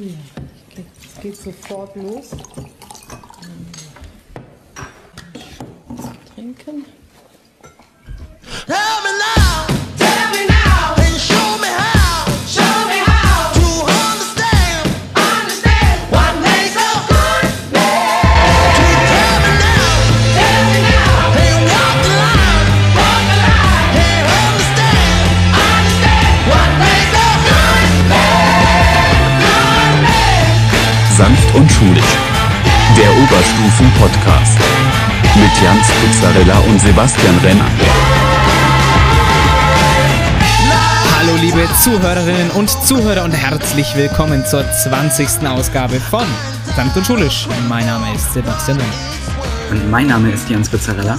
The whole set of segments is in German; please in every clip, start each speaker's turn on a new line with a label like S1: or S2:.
S1: Ja, es geht sofort los. Trinken.
S2: Sanft und schulisch. Der Oberstufen-Podcast. Mit Jans Pizzarella und Sebastian Renner.
S3: Hallo liebe Zuhörerinnen und Zuhörer und herzlich willkommen zur 20. Ausgabe von Sanft und Schulisch. Mein Name ist Sebastian Renner.
S4: Und mein Name ist Jans Pizzarella.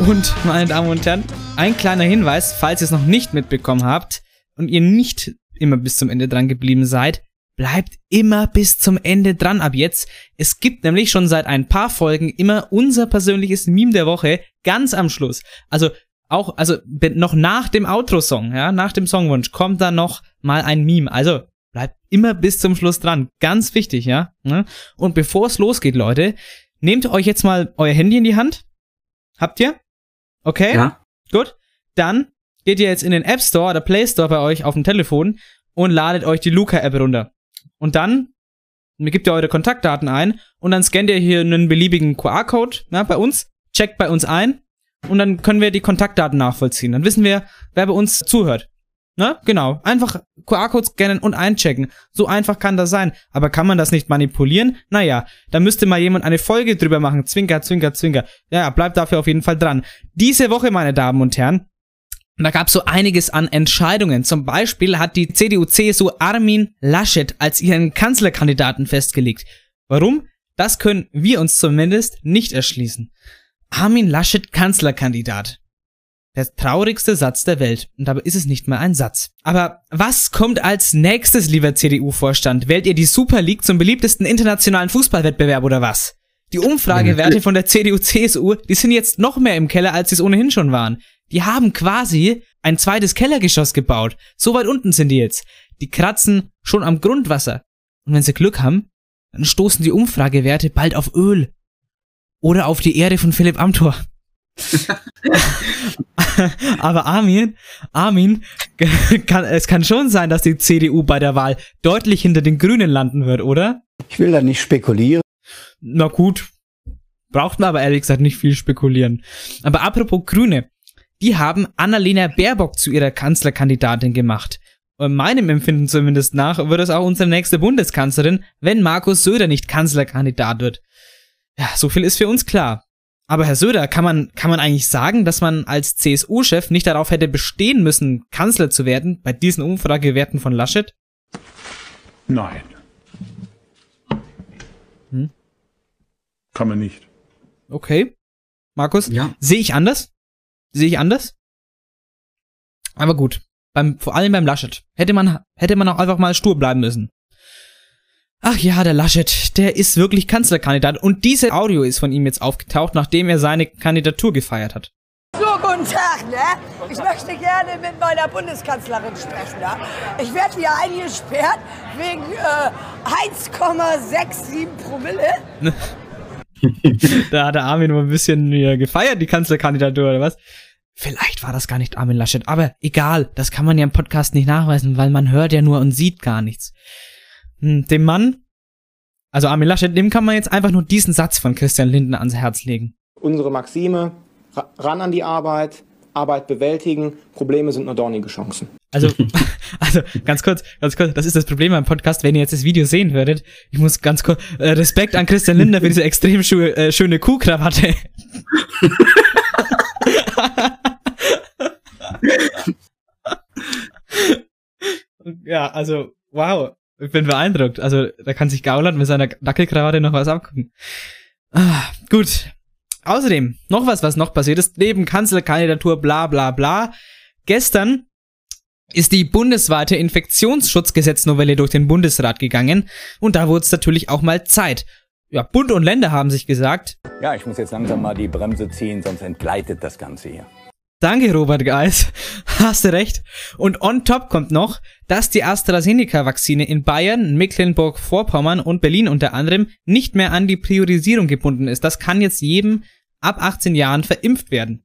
S3: Und meine Damen und Herren, ein kleiner Hinweis, falls ihr es noch nicht mitbekommen habt und ihr nicht immer bis zum Ende dran geblieben seid, bleibt immer bis zum Ende dran ab jetzt. Es gibt nämlich schon seit ein paar Folgen immer unser persönliches Meme der Woche ganz am Schluss. Also auch, also noch nach dem Outro-Song, ja, nach dem Songwunsch kommt da noch mal ein Meme. Also bleibt immer bis zum Schluss dran. Ganz wichtig, ja. Ne? Und bevor es losgeht, Leute, nehmt euch jetzt mal euer Handy in die Hand. Habt ihr? Okay?
S4: Ja?
S3: Gut. Dann geht ihr jetzt in den App Store oder Play Store bei euch auf dem Telefon und ladet euch die Luca-App runter. Und dann gebt ihr eure Kontaktdaten ein und dann scannt ihr hier einen beliebigen QR-Code ja, bei uns, checkt bei uns ein und dann können wir die Kontaktdaten nachvollziehen. Dann wissen wir, wer bei uns zuhört. Ne? Genau. Einfach QR-Code scannen und einchecken. So einfach kann das sein. Aber kann man das nicht manipulieren? Naja, da müsste mal jemand eine Folge drüber machen. Zwinker, zwinker, zwinker. Ja, bleibt dafür auf jeden Fall dran. Diese Woche, meine Damen und Herren, da gab es so einiges an Entscheidungen. Zum Beispiel hat die CDU-CSU Armin Laschet als ihren Kanzlerkandidaten festgelegt. Warum? Das können wir uns zumindest nicht erschließen. Armin Laschet Kanzlerkandidat. Der traurigste Satz der Welt. Und dabei ist es nicht mal ein Satz. Aber was kommt als nächstes, lieber CDU-Vorstand? Wählt ihr die Super League zum beliebtesten internationalen Fußballwettbewerb oder was? Die Umfragewerte von der CDU-CSU, die sind jetzt noch mehr im Keller, als sie es ohnehin schon waren. Die haben quasi ein zweites Kellergeschoss gebaut. So weit unten sind die jetzt. Die kratzen schon am Grundwasser. Und wenn sie Glück haben, dann stoßen die Umfragewerte bald auf Öl. Oder auf die Erde von Philipp Amthor. Aber Armin, Armin, kann, es kann schon sein, dass die CDU bei der Wahl deutlich hinter den Grünen landen wird, oder?
S5: Ich will da nicht spekulieren.
S3: Na gut. Braucht man aber ehrlich gesagt nicht viel spekulieren. Aber apropos Grüne. Die haben Annalena Baerbock zu ihrer Kanzlerkandidatin gemacht. Und meinem Empfinden zumindest nach wird es auch unsere nächste Bundeskanzlerin, wenn Markus Söder nicht Kanzlerkandidat wird. Ja, so viel ist für uns klar. Aber Herr Söder, kann man, kann man eigentlich sagen, dass man als CSU-Chef nicht darauf hätte bestehen müssen, Kanzler zu werden, bei diesen Umfragewerten von Laschet?
S6: Nein.
S3: Hm?
S6: Kann man nicht.
S3: Okay. Markus?
S4: Ja.
S3: Sehe ich anders? Sehe ich anders? Aber gut. Beim, vor allem beim Laschet. Hätte man, hätte man auch einfach mal stur bleiben müssen. Ach ja, der Laschet, der ist wirklich Kanzlerkandidat und diese Audio ist von ihm jetzt aufgetaucht, nachdem er seine Kandidatur gefeiert hat.
S7: So, guten Tag, ne? Ich möchte gerne mit meiner Bundeskanzlerin sprechen, ne? Ich werde hier eingesperrt wegen äh, 1,67 Promille.
S3: Da hat der Armin mal ein bisschen ja, gefeiert, die Kanzlerkandidatur, oder was? Vielleicht war das gar nicht Armin Laschet, aber egal, das kann man ja im Podcast nicht nachweisen, weil man hört ja nur und sieht gar nichts. Hm, Dem Mann, also Armin Laschet, dem kann man jetzt einfach nur diesen Satz von Christian Lindner ans Herz legen.
S8: unsere Maxime, ra- ran an die Arbeit, Arbeit bewältigen, Probleme sind nur dornige Chancen.
S3: Also, also ganz kurz, ganz kurz, das ist das Problem beim Podcast, wenn ihr jetzt das Video sehen würdet. Ich muss ganz kurz, äh, Respekt an Christian Lindner für diese extrem schö äh, schöne Kuhkrawatte. ja, also, wow, ich bin beeindruckt. Also, da kann sich Gauland mit seiner Dackelkrawatte noch was abgucken. Ah, gut. Außerdem, noch was, was noch passiert ist, neben Kanzlerkandidatur, bla bla bla. Gestern ist die bundesweite Infektionsschutzgesetznovelle durch den Bundesrat gegangen und da wurde es natürlich auch mal Zeit. Ja, Bund und Länder haben sich gesagt,
S9: Ja, ich muss jetzt langsam mal die Bremse ziehen, sonst entgleitet das Ganze hier.
S3: Danke, Robert Geis. Hast du recht. Und on top kommt noch, dass die AstraZeneca-Vakzine in Bayern, Mecklenburg-Vorpommern und Berlin unter anderem nicht mehr an die Priorisierung gebunden ist. Das kann jetzt jedem ab 18 Jahren verimpft werden.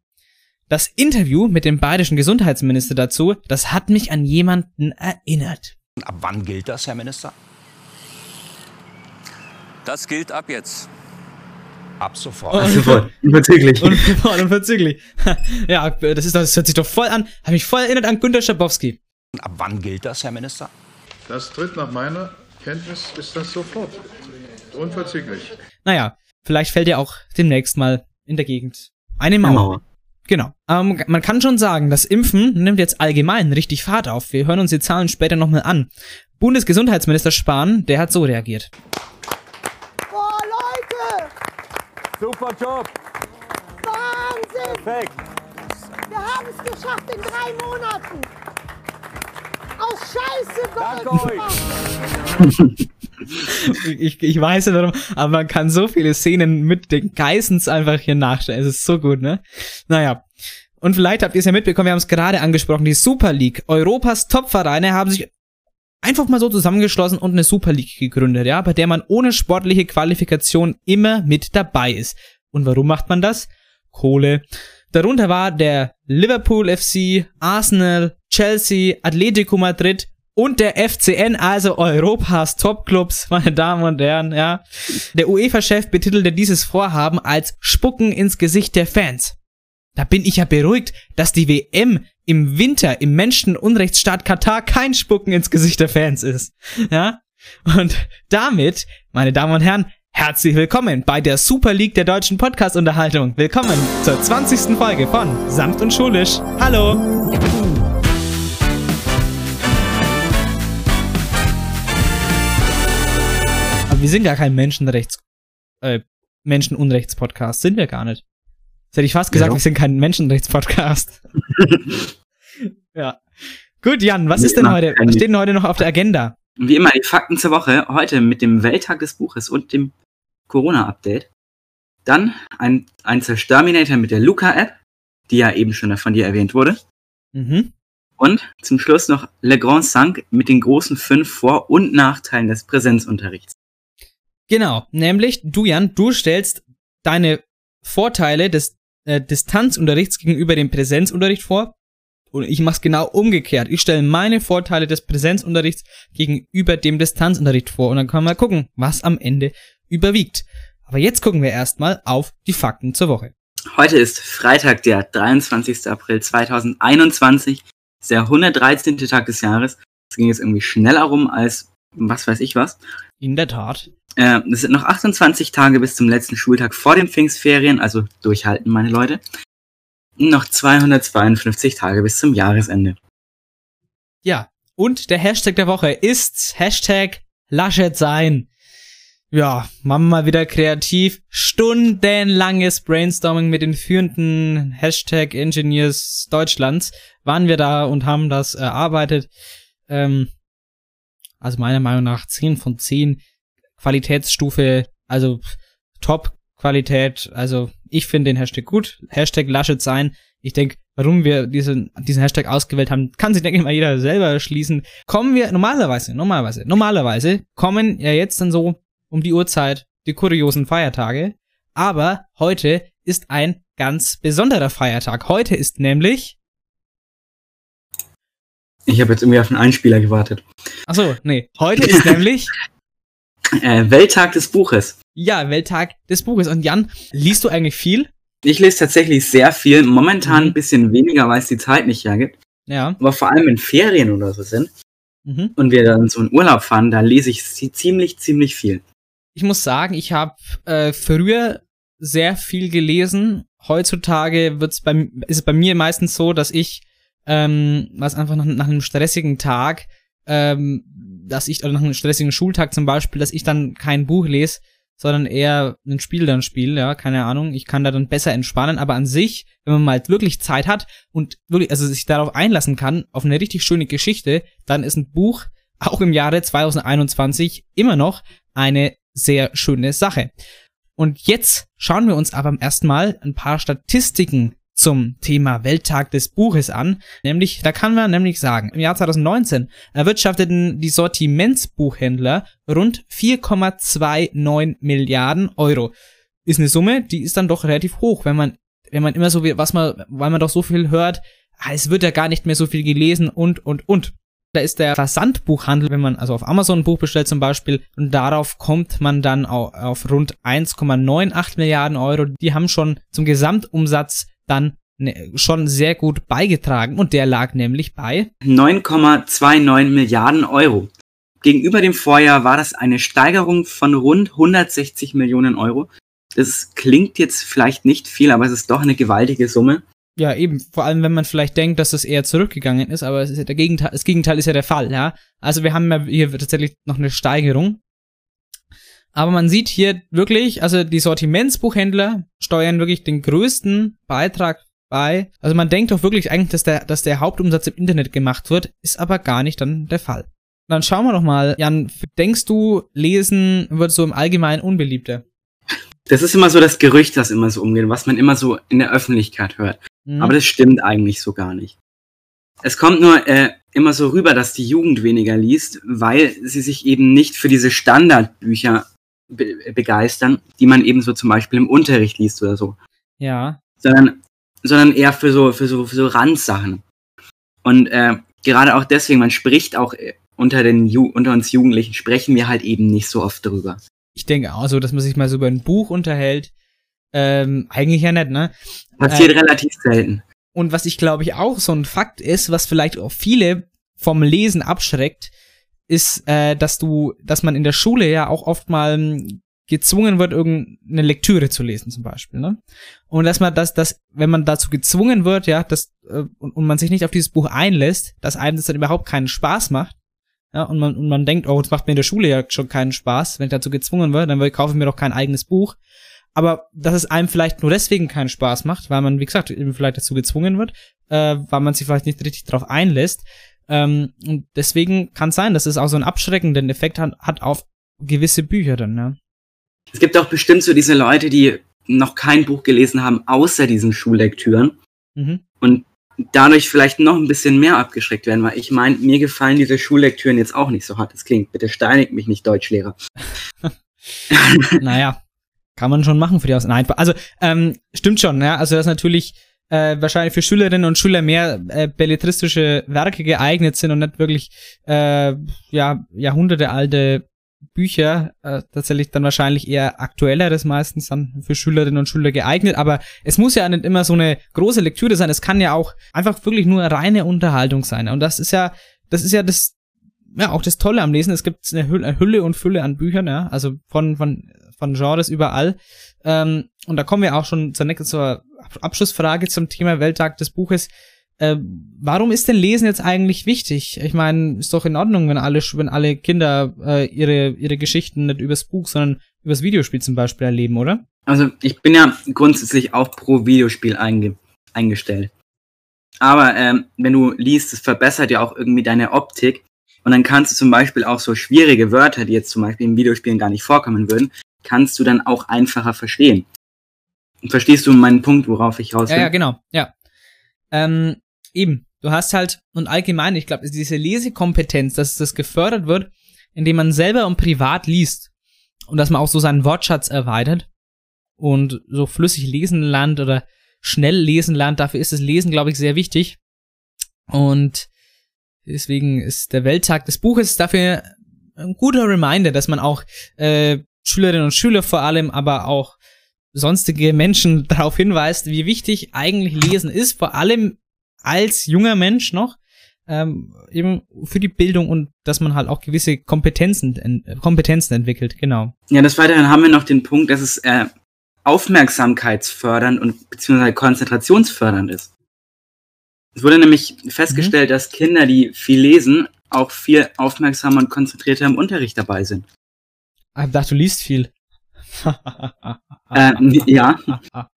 S3: Das Interview mit dem bayerischen Gesundheitsminister dazu, das hat mich an jemanden erinnert.
S5: Ab wann gilt das, Herr Minister?
S9: Das gilt ab jetzt.
S5: Ab sofort.
S3: Und-
S4: Sofort. Unverzüglich.
S3: Und unverzüglich. ja, das, ist, das hört sich doch voll an. Hat mich voll erinnert an Günter Schabowski.
S5: Ab wann gilt das, Herr Minister?
S6: Das tritt nach meiner Kenntnis ist das sofort. Unverzüglich.
S3: Naja, vielleicht fällt ja auch demnächst mal in der Gegend eine
S4: Eine
S3: Mauer.
S4: Mauer.
S3: Genau. Ähm, man kann schon sagen, das Impfen nimmt jetzt allgemein richtig Fahrt auf. Wir hören uns die Zahlen später nochmal an. Bundesgesundheitsminister Spahn, der hat so reagiert.
S7: Boah, Leute!
S9: Super Job.
S7: Wahnsinn!
S9: Perfekt.
S7: Wir haben es geschafft in drei Monaten. Aus Scheiße
S9: Danke
S7: Gold
S9: euch.
S3: Ich, ich weiß nicht warum, aber man kann so viele Szenen mit den Geissens einfach hier nachstellen. Es ist so gut, ne? Naja. Und vielleicht habt ihr es ja mitbekommen, wir haben es gerade angesprochen, die Super League. Europas Topvereine haben sich einfach mal so zusammengeschlossen und eine Super League gegründet, ja, bei der man ohne sportliche Qualifikation immer mit dabei ist. Und warum macht man das? Kohle. Darunter war der Liverpool FC, Arsenal, Chelsea, Atletico Madrid und der FCN, also Europas Topclubs, meine Damen und Herren, ja. Der UEFA-Chef betitelte dieses Vorhaben als Spucken ins Gesicht der Fans. Da bin ich ja beruhigt, dass die WM im Winter im Menschenunrechtsstaat Katar kein Spucken ins Gesicht der Fans ist. Ja? Und damit, meine Damen und Herren, herzlich willkommen bei der Super League der deutschen Podcast-Unterhaltung. Willkommen zur 20. Folge von Sanft und Schulisch. Hallo! Wir sind gar kein Menschenrechts, äh, Menschenunrechts-Podcast. Sind wir gar nicht. Das hätte ich fast gesagt,
S4: Ja.
S3: wir sind kein Menschenrechts-Podcast. ja. Gut, Jan, was
S4: Nee,
S3: ist denn heute, was steht denn heute noch auf der Agenda?
S4: Wie immer die Fakten zur Woche. Heute mit dem Welttag des Buches und dem Corona-Update. Dann ein, ein Zersterminator mit der Luca-App, die ja eben schon von dir erwähnt wurde.
S3: Mhm.
S4: Und zum Schluss noch Le Grand Cinq mit den großen fünf Vor- und Nachteilen des Präsenzunterrichts.
S3: Genau, nämlich du, Jan, du stellst deine Vorteile des äh, Distanzunterrichts gegenüber dem Präsenzunterricht vor. Und ich mach's genau umgekehrt. Ich stelle meine Vorteile des Präsenzunterrichts gegenüber dem Distanzunterricht vor. Und dann können wir mal gucken, was am Ende überwiegt. Aber jetzt gucken wir erstmal auf die Fakten zur Woche.
S4: Heute ist Freitag, der 23. April 2021. Ist der 113. Tag des Jahres. Es ging jetzt irgendwie schneller rum als was weiß ich was.
S3: In der Tat.
S4: Äh, es sind noch 28 Tage bis zum letzten Schultag vor den Pfingstferien, also durchhalten, meine Leute. Noch 252 Tage bis zum Jahresende.
S3: Ja, und der Hashtag der Woche ist Hashtag Laschet sein. Ja, machen wir mal wieder kreativ. Stundenlanges Brainstorming mit den führenden Hashtag Engineers Deutschlands waren wir da und haben das erarbeitet. Ähm, also meiner Meinung nach 10 von 10 Qualitätsstufe, also Top-Qualität. Also ich finde den Hashtag gut. Hashtag Laschet sein. Ich denke, warum wir diesen, diesen Hashtag ausgewählt haben, kann sich, denke ich mal, jeder selber schließen. Kommen wir normalerweise, normalerweise, normalerweise kommen ja jetzt dann so um die Uhrzeit die kuriosen Feiertage. Aber heute ist ein ganz besonderer Feiertag. Heute ist nämlich,
S4: Ich habe jetzt irgendwie auf einen Einspieler gewartet.
S3: achso, nee, heute ist nämlich,
S4: Äh, Welttag des Buches.
S3: ja, Welttag des Buches. Und Jan, liest du eigentlich viel?
S4: Ich lese tatsächlich sehr viel, momentan
S3: Mhm.
S4: ein bisschen weniger, weil es die Zeit nicht hergibt.
S3: Ja.
S4: Aber vor allem in Ferien oder so sind
S3: Mhm.
S4: und wir dann so in Urlaub fahren, da lese ich zi- ziemlich, ziemlich viel.
S3: Ich muss sagen, ich habe äh, früher sehr viel gelesen. Heutzutage wird's bei, ist es bei mir meistens so, dass ich, ähm, was einfach nach, nach einem stressigen Tag, ähm, dass ich, oder nach einem stressigen Schultag zum Beispiel, dass ich dann kein Buch lese, sondern eher ein Spiel dann spiele, ja, keine Ahnung. Ich kann da dann besser entspannen, aber an sich, wenn man mal wirklich Zeit hat und wirklich, also sich darauf einlassen kann, auf eine richtig schöne Geschichte, dann ist ein Buch auch im Jahre 2021 immer noch eine sehr schöne Sache. Und jetzt schauen wir uns aber erstmal ein paar Statistiken zum Thema Welttag des Buches an. Nämlich, da kann man nämlich sagen, im Jahr 2019 erwirtschafteten die Sortimentsbuchhändler rund 4,29 Milliarden Euro. Ist eine Summe, die ist dann doch relativ hoch, wenn man, wenn man immer so was man, weil man doch so viel hört, ah, es wird ja gar nicht mehr so viel gelesen und, und, und. Da ist der Versandbuchhandel, wenn man also auf Amazon ein Buch bestellt zum Beispiel, und darauf kommt man dann auf, auf rund 1,98 Milliarden Euro. Die haben schon zum Gesamtumsatz dann ne, schon sehr gut beigetragen und der lag nämlich bei
S4: 9,29 Milliarden Euro. Gegenüber dem Vorjahr war das eine Steigerung von rund 160 Millionen Euro. Das klingt jetzt vielleicht nicht viel, aber es ist doch eine gewaltige Summe.
S3: Ja, eben. Vor allem, wenn man vielleicht denkt, dass das eher zurückgegangen ist, aber es ist ja der Gegenteil, das Gegenteil ist ja der Fall, ja. Also wir haben ja hier tatsächlich noch eine Steigerung. Aber man sieht hier wirklich, also die Sortimentsbuchhändler steuern wirklich den größten Beitrag bei. Also man denkt doch wirklich eigentlich, dass der, dass der Hauptumsatz im Internet gemacht wird, ist aber gar nicht dann der Fall. Dann schauen wir doch mal, Jan, denkst du, Lesen wird so im Allgemeinen unbeliebter?
S4: Das ist immer so das Gerücht, das immer so umgeht, was man immer so in der Öffentlichkeit hört.
S3: Mhm.
S4: Aber das stimmt eigentlich so gar nicht. Es kommt nur äh, immer so rüber, dass die Jugend weniger liest, weil sie sich eben nicht für diese Standardbücher be begeistern, die man eben so zum Beispiel im Unterricht liest oder so,
S3: Ja.
S4: sondern, sondern eher für so, für so, für so Randsachen. Und äh, gerade auch deswegen, man spricht auch äh, unter, den Ju unter uns Jugendlichen, sprechen wir halt eben nicht so oft drüber.
S3: Ich denke auch so, dass man sich mal so über ein Buch unterhält. Ähm, eigentlich ja nicht, ne?
S4: Passiert
S3: Äh,
S4: relativ selten.
S3: Und was ich glaube ich auch so ein Fakt ist, was vielleicht auch viele vom Lesen abschreckt, ist, äh, dass du, dass man in der Schule ja auch oft mal ähm, gezwungen wird, irgendeine Lektüre zu lesen, zum Beispiel, ne? Und dass man das, das, wenn man dazu gezwungen wird, ja, dass, äh, und, und man sich nicht auf dieses Buch einlässt, dass einem das dann überhaupt keinen Spaß macht, ja, und man, und man denkt, oh, das macht mir in der Schule ja schon keinen Spaß, wenn ich dazu gezwungen werde, dann kaufe ich mir doch kein eigenes Buch. Aber dass es einem vielleicht nur deswegen keinen Spaß macht, weil man, wie gesagt, eben vielleicht dazu gezwungen wird, äh, weil man sich vielleicht nicht richtig darauf einlässt. Ähm, und deswegen kann es sein, dass es auch so einen abschreckenden Effekt hat, hat auf gewisse Bücher dann, ne?
S4: Es gibt auch bestimmt so diese Leute, die noch kein Buch gelesen haben, außer diesen Schullektüren.
S3: Mhm.
S4: Und dadurch vielleicht noch ein bisschen mehr abgeschreckt werden, weil ich meine, mir gefallen diese Schullektüren jetzt auch nicht so hart. Das klingt, bitte steinigt mich nicht, Deutschlehrer.
S3: naja, kann man schon machen für die Aus. Nein, also ähm, stimmt schon, ja. Also dass natürlich äh, wahrscheinlich für Schülerinnen und Schüler mehr äh, belletristische Werke geeignet sind und nicht wirklich äh, ja Jahrhunderte alte Bücher, äh, tatsächlich dann wahrscheinlich eher aktuelleres meistens dann für Schülerinnen und Schüler geeignet, aber es muss ja nicht immer so eine große Lektüre sein, es kann ja auch einfach wirklich nur reine Unterhaltung sein. Und das ist ja, das ist ja das, ja auch das Tolle am Lesen, es gibt eine Hülle, Hülle und Fülle an Büchern, ja, also von, von, von Genres überall. Ähm, und da kommen wir auch schon zur, zur Abschlussfrage zum Thema Welttag des Buches, äh, warum ist denn Lesen jetzt eigentlich wichtig? Ich meine, ist doch in Ordnung, wenn alle, wenn alle Kinder äh, ihre, ihre Geschichten nicht übers Buch, sondern übers Videospiel zum Beispiel erleben, oder?
S4: Also ich bin ja grundsätzlich auch pro Videospiel einge eingestellt. Aber ähm, wenn du liest, es verbessert ja auch irgendwie deine Optik. Und dann kannst du zum Beispiel auch so schwierige Wörter, die jetzt zum Beispiel in Videospielen gar nicht vorkommen würden, kannst du dann auch einfacher verstehen. Verstehst du meinen Punkt, worauf ich raus will?
S3: Ja, ja, genau, ja. Ähm, eben, du hast halt, und allgemein, ich glaube, diese Lesekompetenz, dass das gefördert wird, indem man selber und privat liest. Und dass man auch so seinen Wortschatz erweitert und so flüssig lesen lernt oder schnell lesen lernt. Dafür ist das Lesen, glaube ich, sehr wichtig. Und deswegen ist der Welttag des Buches dafür ein guter Reminder, dass man auch äh, Schülerinnen und Schüler vor allem, aber auch sonstige Menschen darauf hinweist, wie wichtig eigentlich Lesen ist, vor allem als junger Mensch noch, ähm, eben für die Bildung und dass man halt auch gewisse Kompetenzen, en Kompetenzen entwickelt, genau.
S4: Ja, des Weiteren haben wir noch den Punkt, dass es äh, aufmerksamkeitsfördernd und beziehungsweise konzentrationsfördernd ist. Es wurde nämlich festgestellt, dass Kinder, die viel lesen, auch viel aufmerksamer und konzentrierter im Unterricht dabei sind.
S3: Ah, Ich dachte, du liest viel.
S4: Äh, ja.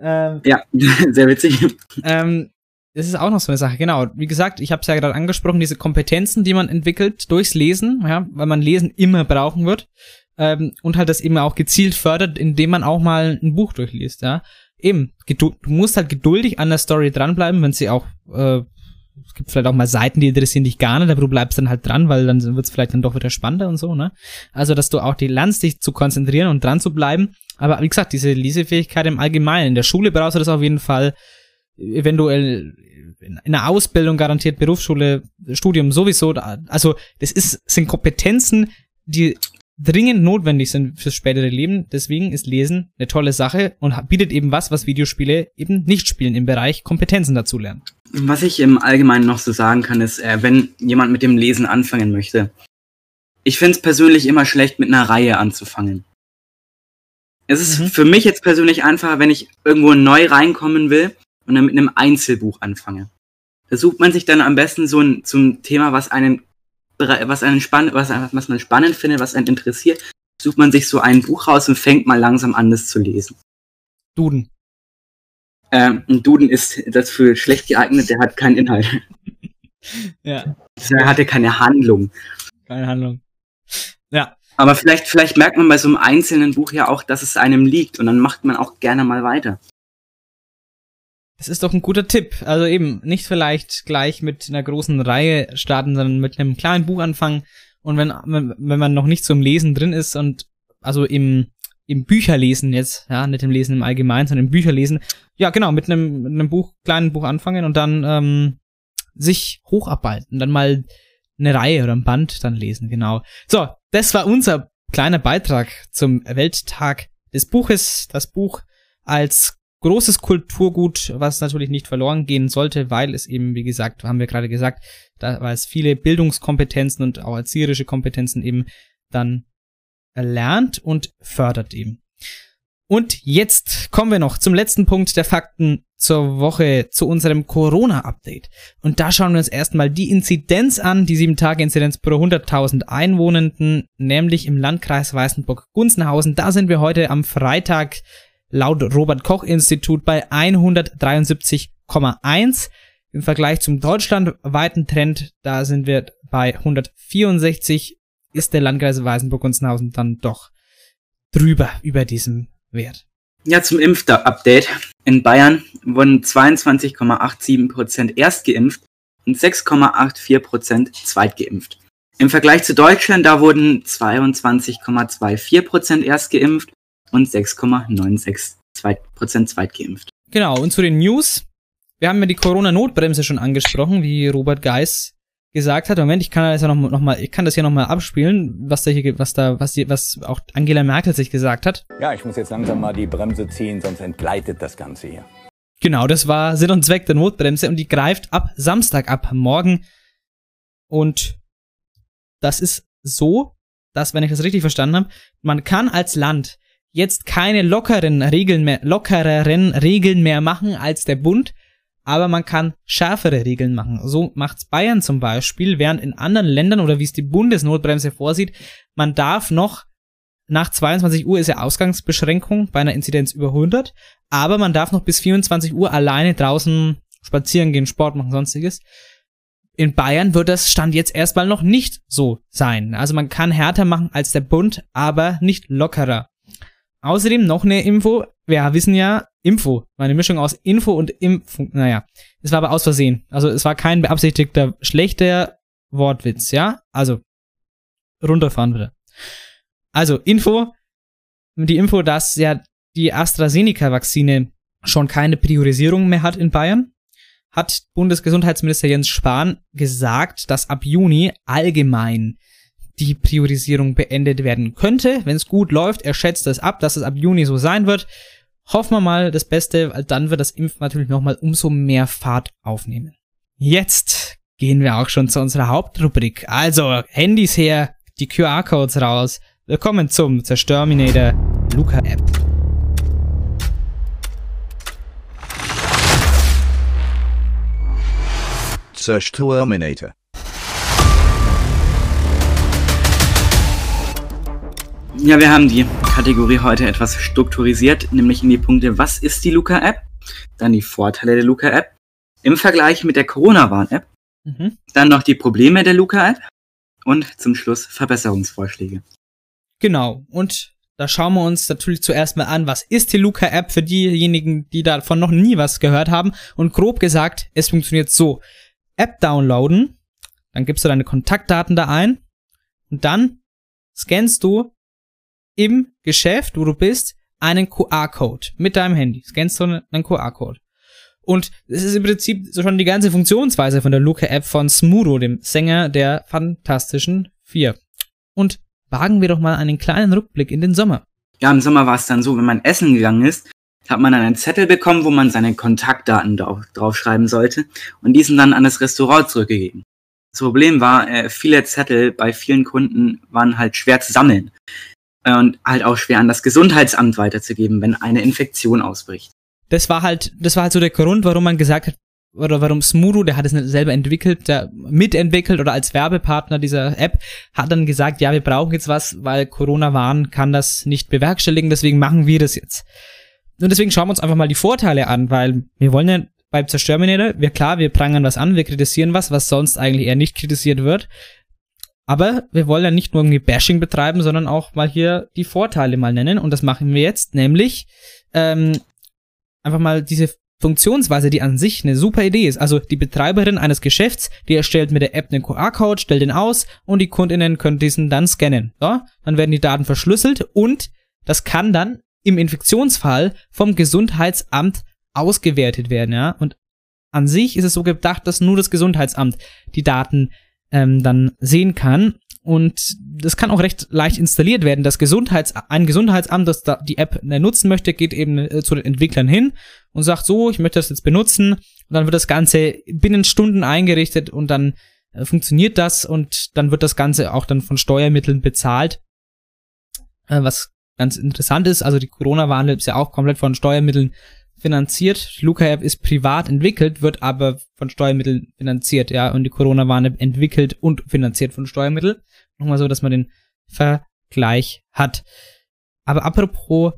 S3: Ähm,
S4: Ja, sehr witzig.
S3: ähm, das ist auch noch so eine Sache, genau. Wie gesagt, ich habe es ja gerade angesprochen, diese Kompetenzen, die man entwickelt durchs Lesen, ja, weil man Lesen immer brauchen wird. Ähm, und halt das eben auch gezielt fördert, indem man auch mal ein Buch durchliest, ja. eben, gedu- du musst halt geduldig an der Story dranbleiben, wenn sie auch, äh, es gibt vielleicht auch mal Seiten, die interessieren dich gar nicht, aber du bleibst dann halt dran, weil dann wird's vielleicht dann doch wieder spannender und so, ne? Also, dass du auch die lernst, dich zu konzentrieren und dran zu bleiben. Aber wie gesagt, diese Lesefähigkeit im Allgemeinen. In der Schule brauchst du das auf jeden Fall, eventuell in der Ausbildung garantiert, Berufsschule, Studium sowieso. Also, das ist, sind Kompetenzen, die dringend notwendig sind fürs spätere Leben. Deswegen ist Lesen eine tolle Sache und bietet eben was, was Videospiele eben nicht spielen im Bereich Kompetenzen dazu lernen.
S4: Was ich im Allgemeinen noch so sagen kann, ist, äh, wenn jemand mit dem Lesen anfangen möchte. Ich finde es persönlich immer schlecht, mit einer Reihe anzufangen. Es ist
S3: Mhm.
S4: für mich jetzt persönlich einfacher, wenn ich irgendwo neu reinkommen will und dann mit einem Einzelbuch anfange. Da sucht man sich dann am besten so ein zum Thema, was einen was einen spann was, was man spannend findet, was einen interessiert, sucht man sich so ein Buch raus und fängt mal langsam an, das zu lesen.
S3: Duden.
S4: Ähm, ein Duden ist dafür schlecht geeignet, der hat keinen Inhalt.
S3: Ja,
S4: Der hat ja keine Handlung.
S3: keine Handlung. Ja,
S4: Aber vielleicht, vielleicht merkt man bei so einem einzelnen Buch ja auch, dass es einem liegt und dann macht man auch gerne mal weiter.
S3: das ist doch ein guter Tipp. Also eben, nicht vielleicht gleich mit einer großen Reihe starten, sondern mit einem kleinen Buch anfangen. Und wenn, wenn man noch nicht im Lesen drin ist und also im, im Bücherlesen jetzt, ja, nicht im Lesen im Allgemeinen, sondern im Bücherlesen, ja genau, mit einem, einem Buch, kleinen Buch anfangen und dann ähm, sich hocharbeiten, dann mal eine Reihe oder ein Band dann lesen, genau. So, das war unser kleiner Beitrag zum Welttag des Buches. Das Buch als großes Kulturgut, was natürlich nicht verloren gehen sollte, weil es eben, wie gesagt, haben wir gerade gesagt, da, weil es viele Bildungskompetenzen und auch erzieherische Kompetenzen eben dann erlernt und fördert eben. Und jetzt kommen wir noch zum letzten Punkt der Fakten zur Woche, zu unserem Corona-Update. Und da schauen wir uns erstmal die Inzidenz an, die 7-Tage-Inzidenz pro 100.000 Einwohnenden, nämlich im Landkreis Weißenburg-Gunzenhausen. Da sind wir heute am Freitag laut Robert-Koch-Institut bei 173,1. Im Vergleich zum deutschlandweiten Trend, da sind wir bei 164, ist der Landkreis Weißenburg-Gunzenhausen dann doch drüber, über diesem Wert.
S4: Ja, zum Impf-Update. In Bayern wurden 22,87% erst geimpft und 6,84% zweitgeimpft. Im Vergleich zu Deutschland, da wurden 22,24% erst geimpft und 6,96% zweitgeimpft.
S3: Genau, und zu den News. Wir haben ja die Corona-Notbremse schon angesprochen, wie Robert Geis gesagt hat. Moment, ich kann das ja noch, noch mal, ich kann das ja noch mal abspielen, was da hier, was da, was die, was auch Angela Merkel sich gesagt hat.
S10: Ja, ich muss jetzt langsam mal die Bremse ziehen, sonst entgleitet das Ganze hier.
S3: Genau, das war Sinn und Zweck der Notbremse und die greift ab Samstag, ab morgen. Und das ist so, dass, wenn ich das richtig verstanden habe, man kann als Land jetzt keine lockeren Regeln mehr, lockereren Regeln mehr machen als der Bund, aber man kann schärfere Regeln machen. So macht's Bayern zum Beispiel, während in anderen Ländern oder wie es die Bundesnotbremse vorsieht, man darf noch nach 22 Uhr ist ja Ausgangsbeschränkung bei einer Inzidenz über 100, aber man darf noch bis 24 Uhr alleine draußen spazieren gehen, Sport machen, sonstiges. In Bayern wird das Stand jetzt erstmal noch nicht so sein. Also man kann härter machen als der Bund, aber nicht lockerer. Außerdem noch eine Info. Wir wissen ja, Info. War eine Mischung aus Info und Impfung. Naja, es war aber aus Versehen. Also es war kein beabsichtigter schlechter Wortwitz, ja? Also, runterfahren bitte. Also, Info. Die Info, dass ja die AstraZeneca-Vakzine schon keine Priorisierung mehr hat in Bayern, hat Bundesgesundheitsminister Jens Spahn gesagt, dass ab Juni allgemein die Priorisierung beendet werden könnte, wenn es gut läuft. Er schätzt es ab, dass es ab Juni so sein wird. Hoffen wir mal das Beste, weil dann wird das Impfen natürlich nochmal umso mehr Fahrt aufnehmen. Jetzt gehen wir auch schon zu unserer Hauptrubrik. Also, Handys her, die QR-Codes raus. Willkommen zum Zerstörminator Luca App.
S5: Zerstörminator.
S4: Ja, wir haben die Kategorie heute etwas strukturisiert, nämlich in die Punkte, was ist die Luca-App? Dann die Vorteile der Luca-App. Im Vergleich mit der Corona-Warn-App.
S3: Mhm.
S4: Dann noch die Probleme der Luca-App. Und zum Schluss Verbesserungsvorschläge.
S3: Genau. Und da schauen wir uns natürlich zuerst mal an, was ist die Luca-App für diejenigen, die davon noch nie was gehört haben. Und grob gesagt, es funktioniert so. App downloaden, dann gibst du deine Kontaktdaten da ein und dann scannst du im Geschäft, wo du bist, einen QR-Code mit deinem Handy. Scannst du einen QR-Code. Und es ist im Prinzip so schon die ganze Funktionsweise von der Luca-App von Smuro, dem Sänger der Fantastischen Vier. Und wagen wir doch mal einen kleinen Rückblick in den Sommer.
S4: Ja, im Sommer war es dann so, wenn man essen gegangen ist, hat man dann einen Zettel bekommen, wo man seine Kontaktdaten drauf, draufschreiben sollte und diesen dann an das Restaurant zurückgegeben. Das Problem war, äh, viele Zettel bei vielen Kunden waren halt schwer zu sammeln und halt auch schwer an das Gesundheitsamt weiterzugeben, wenn eine Infektion ausbricht.
S3: Das war halt, das war halt so der Grund, warum man gesagt hat, oder warum Smuro, der hat es selber entwickelt, der mitentwickelt oder als Werbepartner dieser App, hat dann gesagt, ja, wir brauchen jetzt was, weil Corona-Warn kann das nicht bewerkstelligen, deswegen machen wir das jetzt. Und deswegen schauen wir uns einfach mal die Vorteile an, weil wir wollen ja beim Zerstörminäre, wir klar, wir prangern was an, wir kritisieren was, was sonst eigentlich eher nicht kritisiert wird. Aber wir wollen ja nicht nur irgendwie Bashing betreiben, sondern auch mal hier die Vorteile mal nennen. Und das machen wir jetzt, nämlich ähm, einfach mal diese Funktionsweise, die an sich eine super Idee ist. Also die Betreiberin eines Geschäfts, die erstellt mit der App einen QR-Code, stellt den aus und die Kundinnen können diesen dann scannen. So, dann werden die Daten verschlüsselt und das kann dann im Infektionsfall vom Gesundheitsamt ausgewertet werden, ja. Und an sich ist es so gedacht, dass nur das Gesundheitsamt die Daten ähm, dann sehen kann. Und das kann auch recht leicht installiert werden. Das Gesundheits ein Gesundheitsamt, das da die App äh, nutzen möchte, geht eben äh, zu den Entwicklern hin und sagt so, ich möchte das jetzt benutzen. Und dann wird das Ganze binnen Stunden eingerichtet und dann äh, funktioniert das und dann wird das Ganze auch dann von Steuermitteln bezahlt. Äh, was ganz interessant ist, also die Corona-Warn-App ist ja auch komplett von Steuermitteln finanziert. Luca-App ist privat entwickelt, wird aber von Steuermitteln finanziert, ja. Und die Corona-Warn-App entwickelt und finanziert von Steuermitteln. Nochmal so, dass man den Vergleich hat. Aber apropos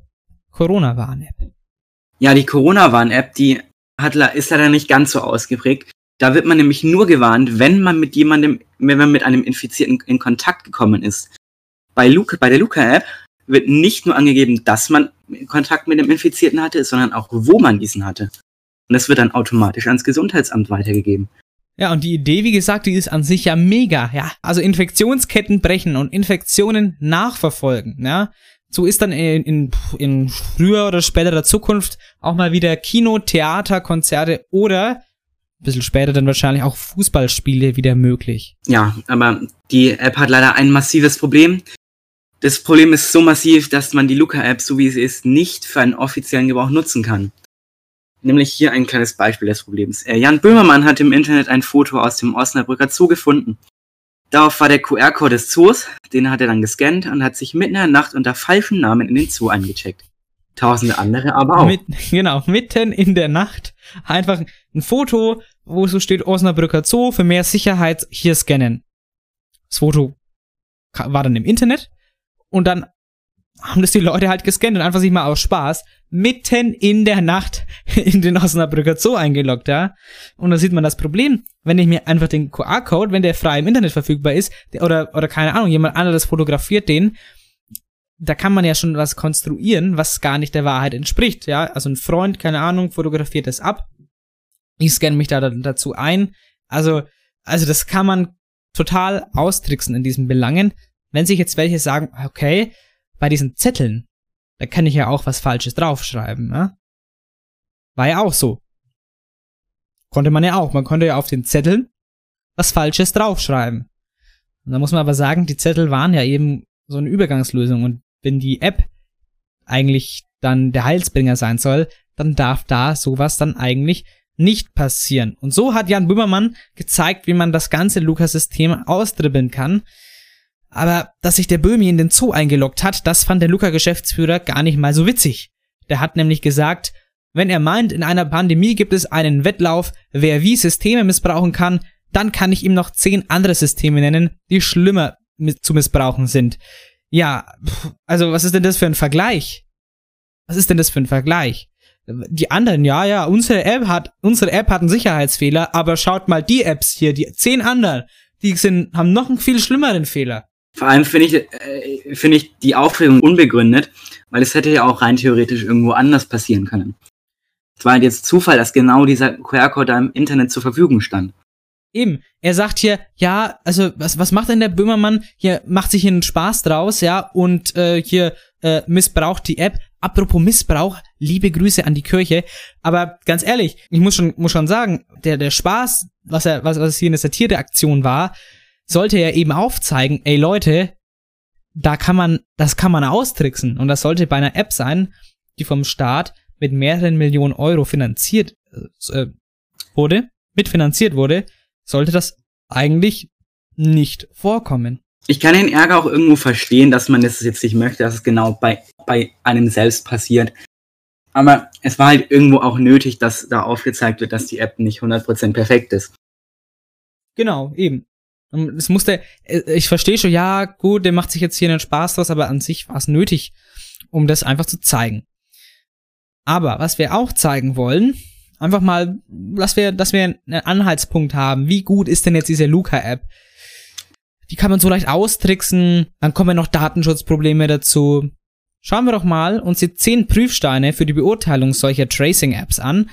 S3: Corona-Warn-App.
S4: Ja, die Corona-Warn-App, die hat, ist leider nicht ganz so ausgeprägt. Da wird man nämlich nur gewarnt, wenn man mit jemandem, wenn man mit einem Infizierten in Kontakt gekommen ist. Bei, Luca, bei der Luca-App wird nicht nur angegeben, dass man Kontakt mit dem Infizierten hatte, sondern auch, wo man diesen hatte. Und das wird dann automatisch ans Gesundheitsamt weitergegeben.
S3: Ja, und die Idee, wie gesagt, die ist an sich ja mega, ja. Also Infektionsketten brechen und Infektionen nachverfolgen, ja. So ist dann in, in, in früher oder späterer Zukunft auch mal wieder Kino, Theater, Konzerte oder ein bisschen später dann wahrscheinlich auch Fußballspiele wieder möglich.
S4: Ja, aber die App hat leider ein massives Problem. Das Problem ist so massiv, dass man die Luca-App, so wie sie ist, nicht für einen offiziellen Gebrauch nutzen kann. Nämlich hier ein kleines Beispiel des Problems. Äh, Jan Böhmermann hat im Internet ein Foto aus dem Osnabrücker Zoo gefunden. Darauf war der QR-Code des Zoos, den hat er dann gescannt und hat sich mitten in der Nacht unter falschen Namen in den Zoo eingecheckt. Tausende andere aber auch.
S3: Mit, genau, mitten in der Nacht einfach ein Foto, wo so steht Osnabrücker Zoo für mehr Sicherheit hier scannen. Das Foto war dann im Internet und dann haben das die Leute halt gescannt und einfach sich mal aus Spaß mitten in der Nacht in den Osnabrücker Zoo eingeloggt, ja. Und da sieht man das Problem, wenn ich mir einfach den QR-Code, wenn der frei im Internet verfügbar ist, oder, oder keine Ahnung, jemand anderes fotografiert den, da kann man ja schon was konstruieren, was gar nicht der Wahrheit entspricht, ja. Also ein Freund, keine Ahnung, fotografiert das ab. Ich scanne mich da dazu ein. Also, also das kann man total austricksen in diesen Belangen. Wenn sich jetzt welche sagen, okay, bei diesen Zetteln, da kann ich ja auch was Falsches draufschreiben, ne? War ja auch so. Konnte man ja auch. Man konnte ja auf den Zetteln was Falsches draufschreiben. Und da muss man aber sagen, die Zettel waren ja eben so eine Übergangslösung. Und wenn die App eigentlich dann der Heilsbringer sein soll, dann darf da sowas dann eigentlich nicht passieren. Und so hat Jan Böhmermann gezeigt, wie man das ganze Lukas-System austribbeln kann. Aber dass sich der Böhmi in den Zoo eingeloggt hat, das fand der Luca-Geschäftsführer gar nicht mal so witzig. Der hat nämlich gesagt, wenn er meint, in einer Pandemie gibt es einen Wettlauf, wer wie Systeme missbrauchen kann, dann kann ich ihm noch zehn andere Systeme nennen, die schlimmer zu missbrauchen sind. Ja, also was ist denn das für ein Vergleich? Was ist denn das für ein Vergleich? Die anderen, ja, ja, unsere App hat, unsere App hat einen Sicherheitsfehler, aber schaut mal die Apps hier, die zehn anderen, die sind, haben noch einen viel schlimmeren Fehler.
S4: Vor allem finde ich, äh, finde ich die Aufregung unbegründet, weil es hätte ja auch rein theoretisch irgendwo anders passieren können. Es war halt jetzt Zufall, dass genau dieser QR-Code da im Internet zur Verfügung stand.
S3: Eben, er sagt hier, ja, also was, was macht denn der Böhmermann? Hier macht sich hier einen Spaß draus, ja, und äh, hier äh, missbraucht die App. Apropos Missbrauch, liebe Grüße an die Kirche. Aber ganz ehrlich, ich muss schon, muss schon sagen, der, der Spaß, was er, was, was hier eine Satireaktion war, sollte ja eben aufzeigen, ey Leute, da kann man, das kann man austricksen. Und das sollte bei einer App sein, die vom Staat mit mehreren Millionen Euro finanziert äh, wurde, mitfinanziert wurde, sollte das eigentlich nicht vorkommen.
S4: Ich kann den Ärger auch irgendwo verstehen, dass man das jetzt nicht möchte, dass es genau bei, bei einem selbst passiert. Aber es war halt irgendwo auch nötig, dass da aufgezeigt wird, dass die App nicht 100% perfekt ist.
S3: Genau, eben. Und Es musste, äh, ich verstehe schon, ja, gut, der macht sich jetzt hier einen Spaß draus, aber an sich war es nötig, um das einfach zu zeigen. Aber was wir auch zeigen wollen, einfach mal, dass wir, dass wir einen Anhaltspunkt haben. Wie gut ist denn jetzt diese Luca-App? Die kann man so leicht austricksen. Dann kommen noch Datenschutzprobleme dazu. Schauen wir doch mal uns die 10 Prüfsteine für die Beurteilung solcher Tracing-Apps an.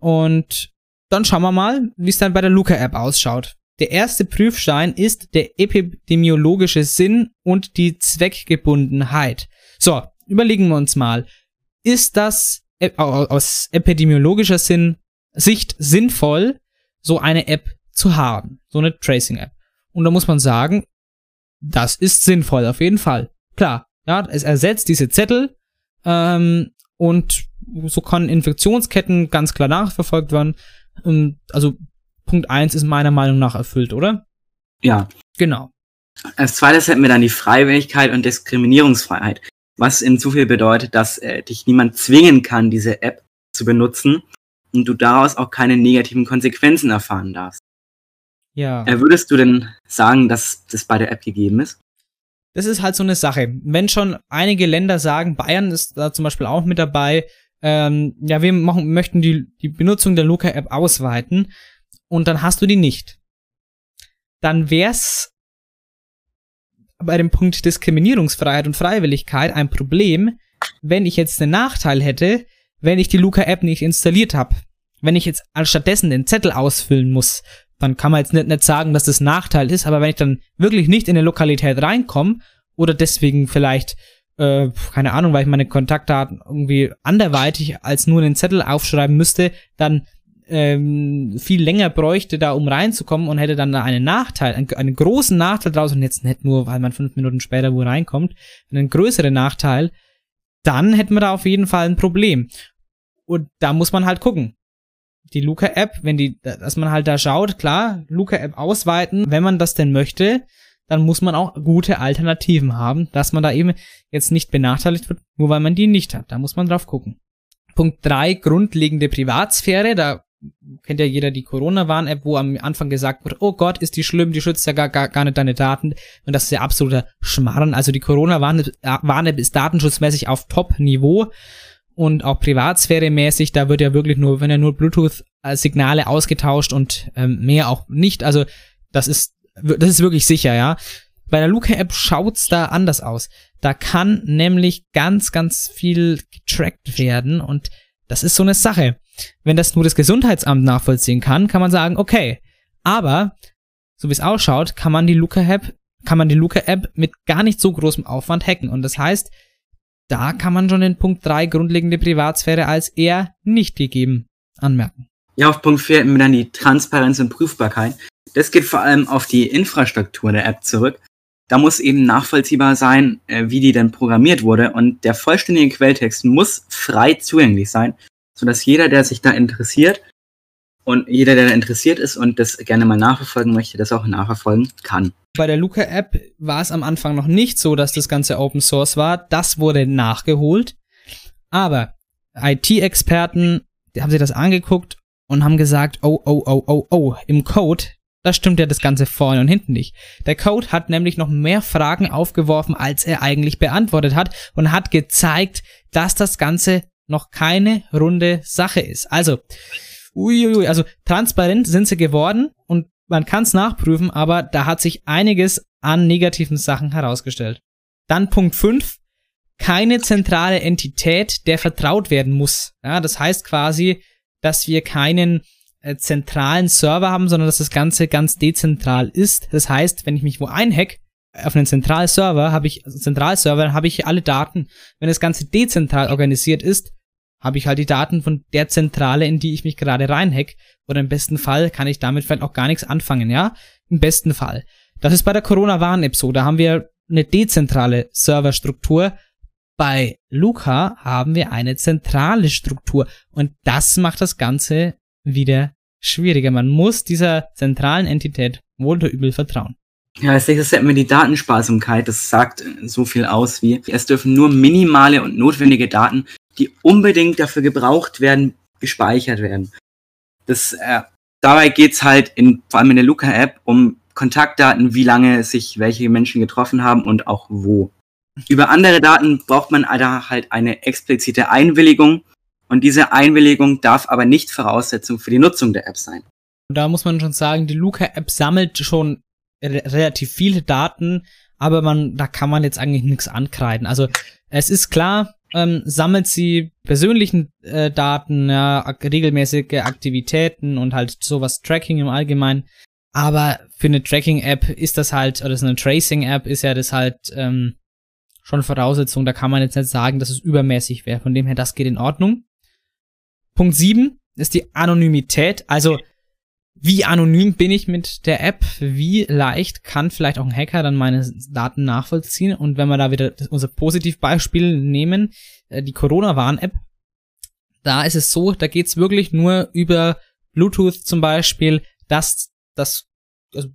S3: Und dann schauen wir mal, wie es dann bei der Luca-App ausschaut. Der erste Prüfstein ist der epidemiologische Sinn und die Zweckgebundenheit. So, überlegen wir uns mal. Ist das äh, aus epidemiologischer Sinn, Sicht sinnvoll, so eine App zu haben? So eine Tracing-App. Und da muss man sagen, das ist sinnvoll, auf jeden Fall. Klar, ja, es ersetzt diese Zettel ähm, und so können Infektionsketten ganz klar nachverfolgt werden. Ähm, also Punkt 1 ist meiner Meinung nach erfüllt, oder?
S4: Ja.
S3: Genau.
S4: Als zweites hätten wir dann die Freiwilligkeit und Diskriminierungsfreiheit, was in so viel bedeutet, dass äh, dich niemand zwingen kann, diese App zu benutzen und du daraus auch keine negativen Konsequenzen erfahren darfst.
S3: Ja.
S4: Äh, würdest du denn sagen, dass das bei der App gegeben ist?
S3: Das ist halt so eine Sache. Wenn schon einige Länder sagen, Bayern ist da zum Beispiel auch mit dabei, ähm, ja, wir machen, möchten die, die Benutzung der Luca-App ausweiten und dann hast du die nicht. Dann wär's bei dem Punkt Diskriminierungsfreiheit und Freiwilligkeit ein Problem, wenn ich jetzt einen Nachteil hätte, wenn ich die Luca-App nicht installiert habe. Wenn ich jetzt anstattdessen den Zettel ausfüllen muss, dann kann man jetzt nicht, nicht sagen, dass das Nachteil ist, aber wenn ich dann wirklich nicht in eine Lokalität reinkomme oder deswegen vielleicht, äh, keine Ahnung, weil ich meine Kontaktdaten irgendwie anderweitig als nur einen Zettel aufschreiben müsste, dann ähm, viel länger bräuchte, da um reinzukommen und hätte dann da einen Nachteil, einen, einen großen Nachteil draus und jetzt nicht nur, weil man fünf Minuten später wo reinkommt, einen größeren Nachteil, dann hätten wir da auf jeden Fall ein Problem. Und da muss man halt gucken. Die Luca-App, wenn die, dass man halt da schaut, klar, Luca-App ausweiten, wenn man das denn möchte, dann muss man auch gute Alternativen haben, dass man da eben jetzt nicht benachteiligt wird, nur weil man die nicht hat. Da muss man drauf gucken. Punkt drei grundlegende Privatsphäre. Da kennt ja jeder die Corona-Warn-App, wo am Anfang gesagt wird, oh Gott, ist die schlimm, die schützt ja gar, gar, gar nicht deine Daten. Und das ist ja absoluter Schmarrn. Also die Corona-Warn-App ist datenschutzmäßig auf Top-Niveau und auch privatsphäremäßig, da wird ja wirklich nur, wenn ja nur Bluetooth-Signale ausgetauscht und ähm, mehr auch nicht. Also das ist, das ist wirklich sicher, ja. Bei der Luca-App schaut's da anders aus. Da kann nämlich ganz, ganz viel getrackt werden und das ist so eine Sache. Wenn das nur das Gesundheitsamt nachvollziehen kann, kann man sagen, okay. Aber, so wie es ausschaut, kann man die Luca-App, kann man die Luca-App mit gar nicht so großem Aufwand hacken. Und das heißt, da kann man schon den Punkt 3 grundlegende Privatsphäre als eher nicht gegeben anmerken.
S4: Ja, auf Punkt 4 hätten wir dann die Transparenz und Prüfbarkeit. Das geht vor allem auf die Infrastruktur der App zurück. Da muss eben nachvollziehbar sein, äh, wie die denn programmiert wurde und der vollständige Quelltext muss frei zugänglich sein, sodass jeder, der sich da interessiert und jeder, der da interessiert ist und das gerne mal nachverfolgen möchte, das auch nachverfolgen kann.
S3: Bei der Luca-App war es am Anfang noch nicht so, dass das Ganze Open Source war. Das wurde nachgeholt. Aber IT-Experten haben sich das angeguckt und haben gesagt, oh, oh, oh, oh, oh, im Code, da stimmt ja das Ganze vorne und hinten nicht. Der Code hat nämlich noch mehr Fragen aufgeworfen, als er eigentlich beantwortet hat und hat gezeigt, dass das Ganze noch keine runde Sache ist. Also, uiuiui, also transparent sind sie geworden und man kann es nachprüfen, aber da hat sich einiges an negativen Sachen herausgestellt. Dann Punkt 5, keine zentrale Entität, der vertraut werden muss. Ja, das heißt quasi, dass wir keinen äh, zentralen Server haben, sondern dass das Ganze ganz dezentral ist. Das heißt, wenn ich mich wo einhack, auf einen Zentralserver habe ich, also Zentralserver, habe ich alle Daten. Wenn das Ganze dezentral organisiert ist, habe ich halt die Daten von der Zentrale, in die ich mich gerade reinhack. Oder im besten Fall kann ich damit vielleicht auch gar nichts anfangen, ja? Im besten Fall. Das ist bei der Corona-Warn-App so. Da haben wir eine dezentrale Serverstruktur. Bei Luca haben wir eine zentrale Struktur. Und das macht das Ganze wieder schwieriger. Man muss dieser zentralen Entität wohl oder übel vertrauen.
S4: Ja, als nächstes hätten wir die Datensparsamkeit. Das sagt so viel aus wie, es dürfen nur minimale und notwendige Daten, die unbedingt dafür gebraucht werden, gespeichert werden. Das, äh, dabei geht's halt in, vor allem in der Luca-App um Kontaktdaten, wie lange sich welche Menschen getroffen haben und auch wo. Über andere Daten braucht man da halt eine explizite Einwilligung und diese Einwilligung darf aber nicht Voraussetzung für die Nutzung der App sein.
S3: Da muss man schon sagen, die Luca-App sammelt schon re relativ viele Daten, aber man, da kann man jetzt eigentlich nichts ankreiden. Also es ist klar, ähm, sammelt sie persönlichen äh, Daten, ja, ak regelmäßige Aktivitäten und halt sowas Tracking im Allgemeinen. Aber für eine Tracking-App ist das halt, oder so eine Tracing-App ist ja das halt ähm, schon Voraussetzung. Da kann man jetzt nicht sagen, dass es übermäßig wäre. Von dem her, das geht in Ordnung. Punkt 7 ist die Anonymität. Also wie anonym bin ich mit der App? Wie leicht kann vielleicht auch ein Hacker dann meine Daten nachvollziehen? Und wenn wir da wieder unser Positivbeispiel nehmen, äh, die Corona-Warn-App, da ist es so, da geht's wirklich nur über Bluetooth zum Beispiel, dass, dass also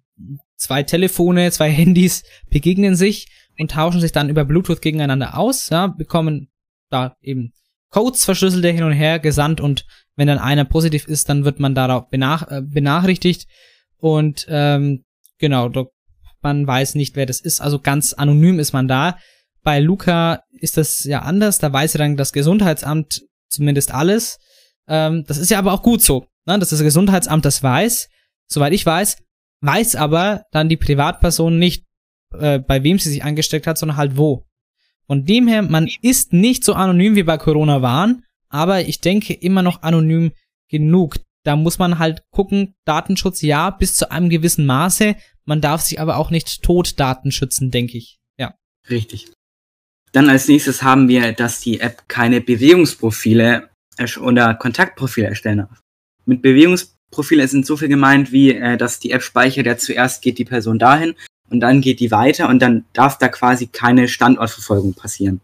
S3: zwei Telefone, zwei Handys begegnen sich und tauschen sich dann über Bluetooth gegeneinander aus, ja, bekommen da eben Codes verschlüsselte hin und her gesandt und wenn dann einer positiv ist, dann wird man darauf benach äh, benachrichtigt und ähm, genau, man weiß nicht, wer das ist, also ganz anonym ist man da. Bei Luca ist das ja anders, da weiß ja dann das Gesundheitsamt zumindest alles. Ähm, das ist ja aber auch gut so, ne? dass das Gesundheitsamt das weiß. Soweit ich weiß, weiß aber dann die Privatperson nicht, äh, bei wem sie sich angesteckt hat, sondern halt wo. Von dem her, man ist nicht so anonym wie bei Corona waren, aber ich denke immer noch anonym genug. Da muss man halt gucken, Datenschutz ja, bis zu einem gewissen Maße. Man darf sich aber auch nicht tot Daten schützen, denke ich. Ja.
S4: Richtig. Dann als nächstes haben wir, dass die App keine Bewegungsprofile oder Kontaktprofile erstellen darf. Mit Bewegungsprofile sind so viel gemeint, wie äh, dass die App speichert, ja zuerst geht die Person dahin und dann geht die weiter und dann darf da quasi keine Standortverfolgung passieren.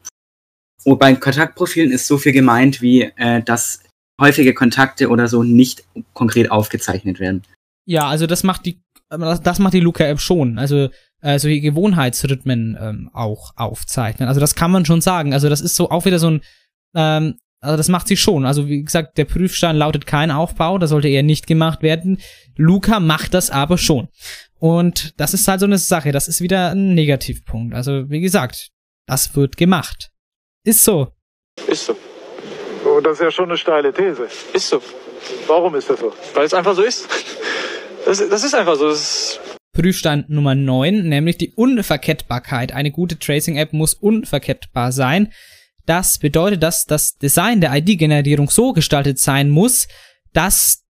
S4: Und bei Kontaktprofilen ist so viel gemeint, wie äh, dass häufige Kontakte oder so nicht konkret aufgezeichnet werden.
S3: Ja, also das macht die das macht die Luca-App schon. Also äh, solche Gewohnheitsrhythmen ähm, auch aufzeichnen. Also das kann man schon sagen. Also das ist so auch wieder so ein ähm, also das macht sie schon. Also wie gesagt, der Prüfstein lautet kein Aufbau, da sollte eher nicht gemacht werden. Luca macht das aber schon. Und das ist halt so eine Sache, das ist wieder ein Negativpunkt. Also wie gesagt, das wird gemacht. Ist so.
S11: Ist so. Oh, das ist ja schon eine steile These. Ist so. Warum ist das so? Weil es einfach so ist. Das, das ist einfach so. Das
S3: Prüfstand Nummer 9, nämlich die Unverkettbarkeit. Eine gute Tracing-App muss unverkettbar sein. Das bedeutet, dass das Design der ID-Generierung so gestaltet sein muss, dass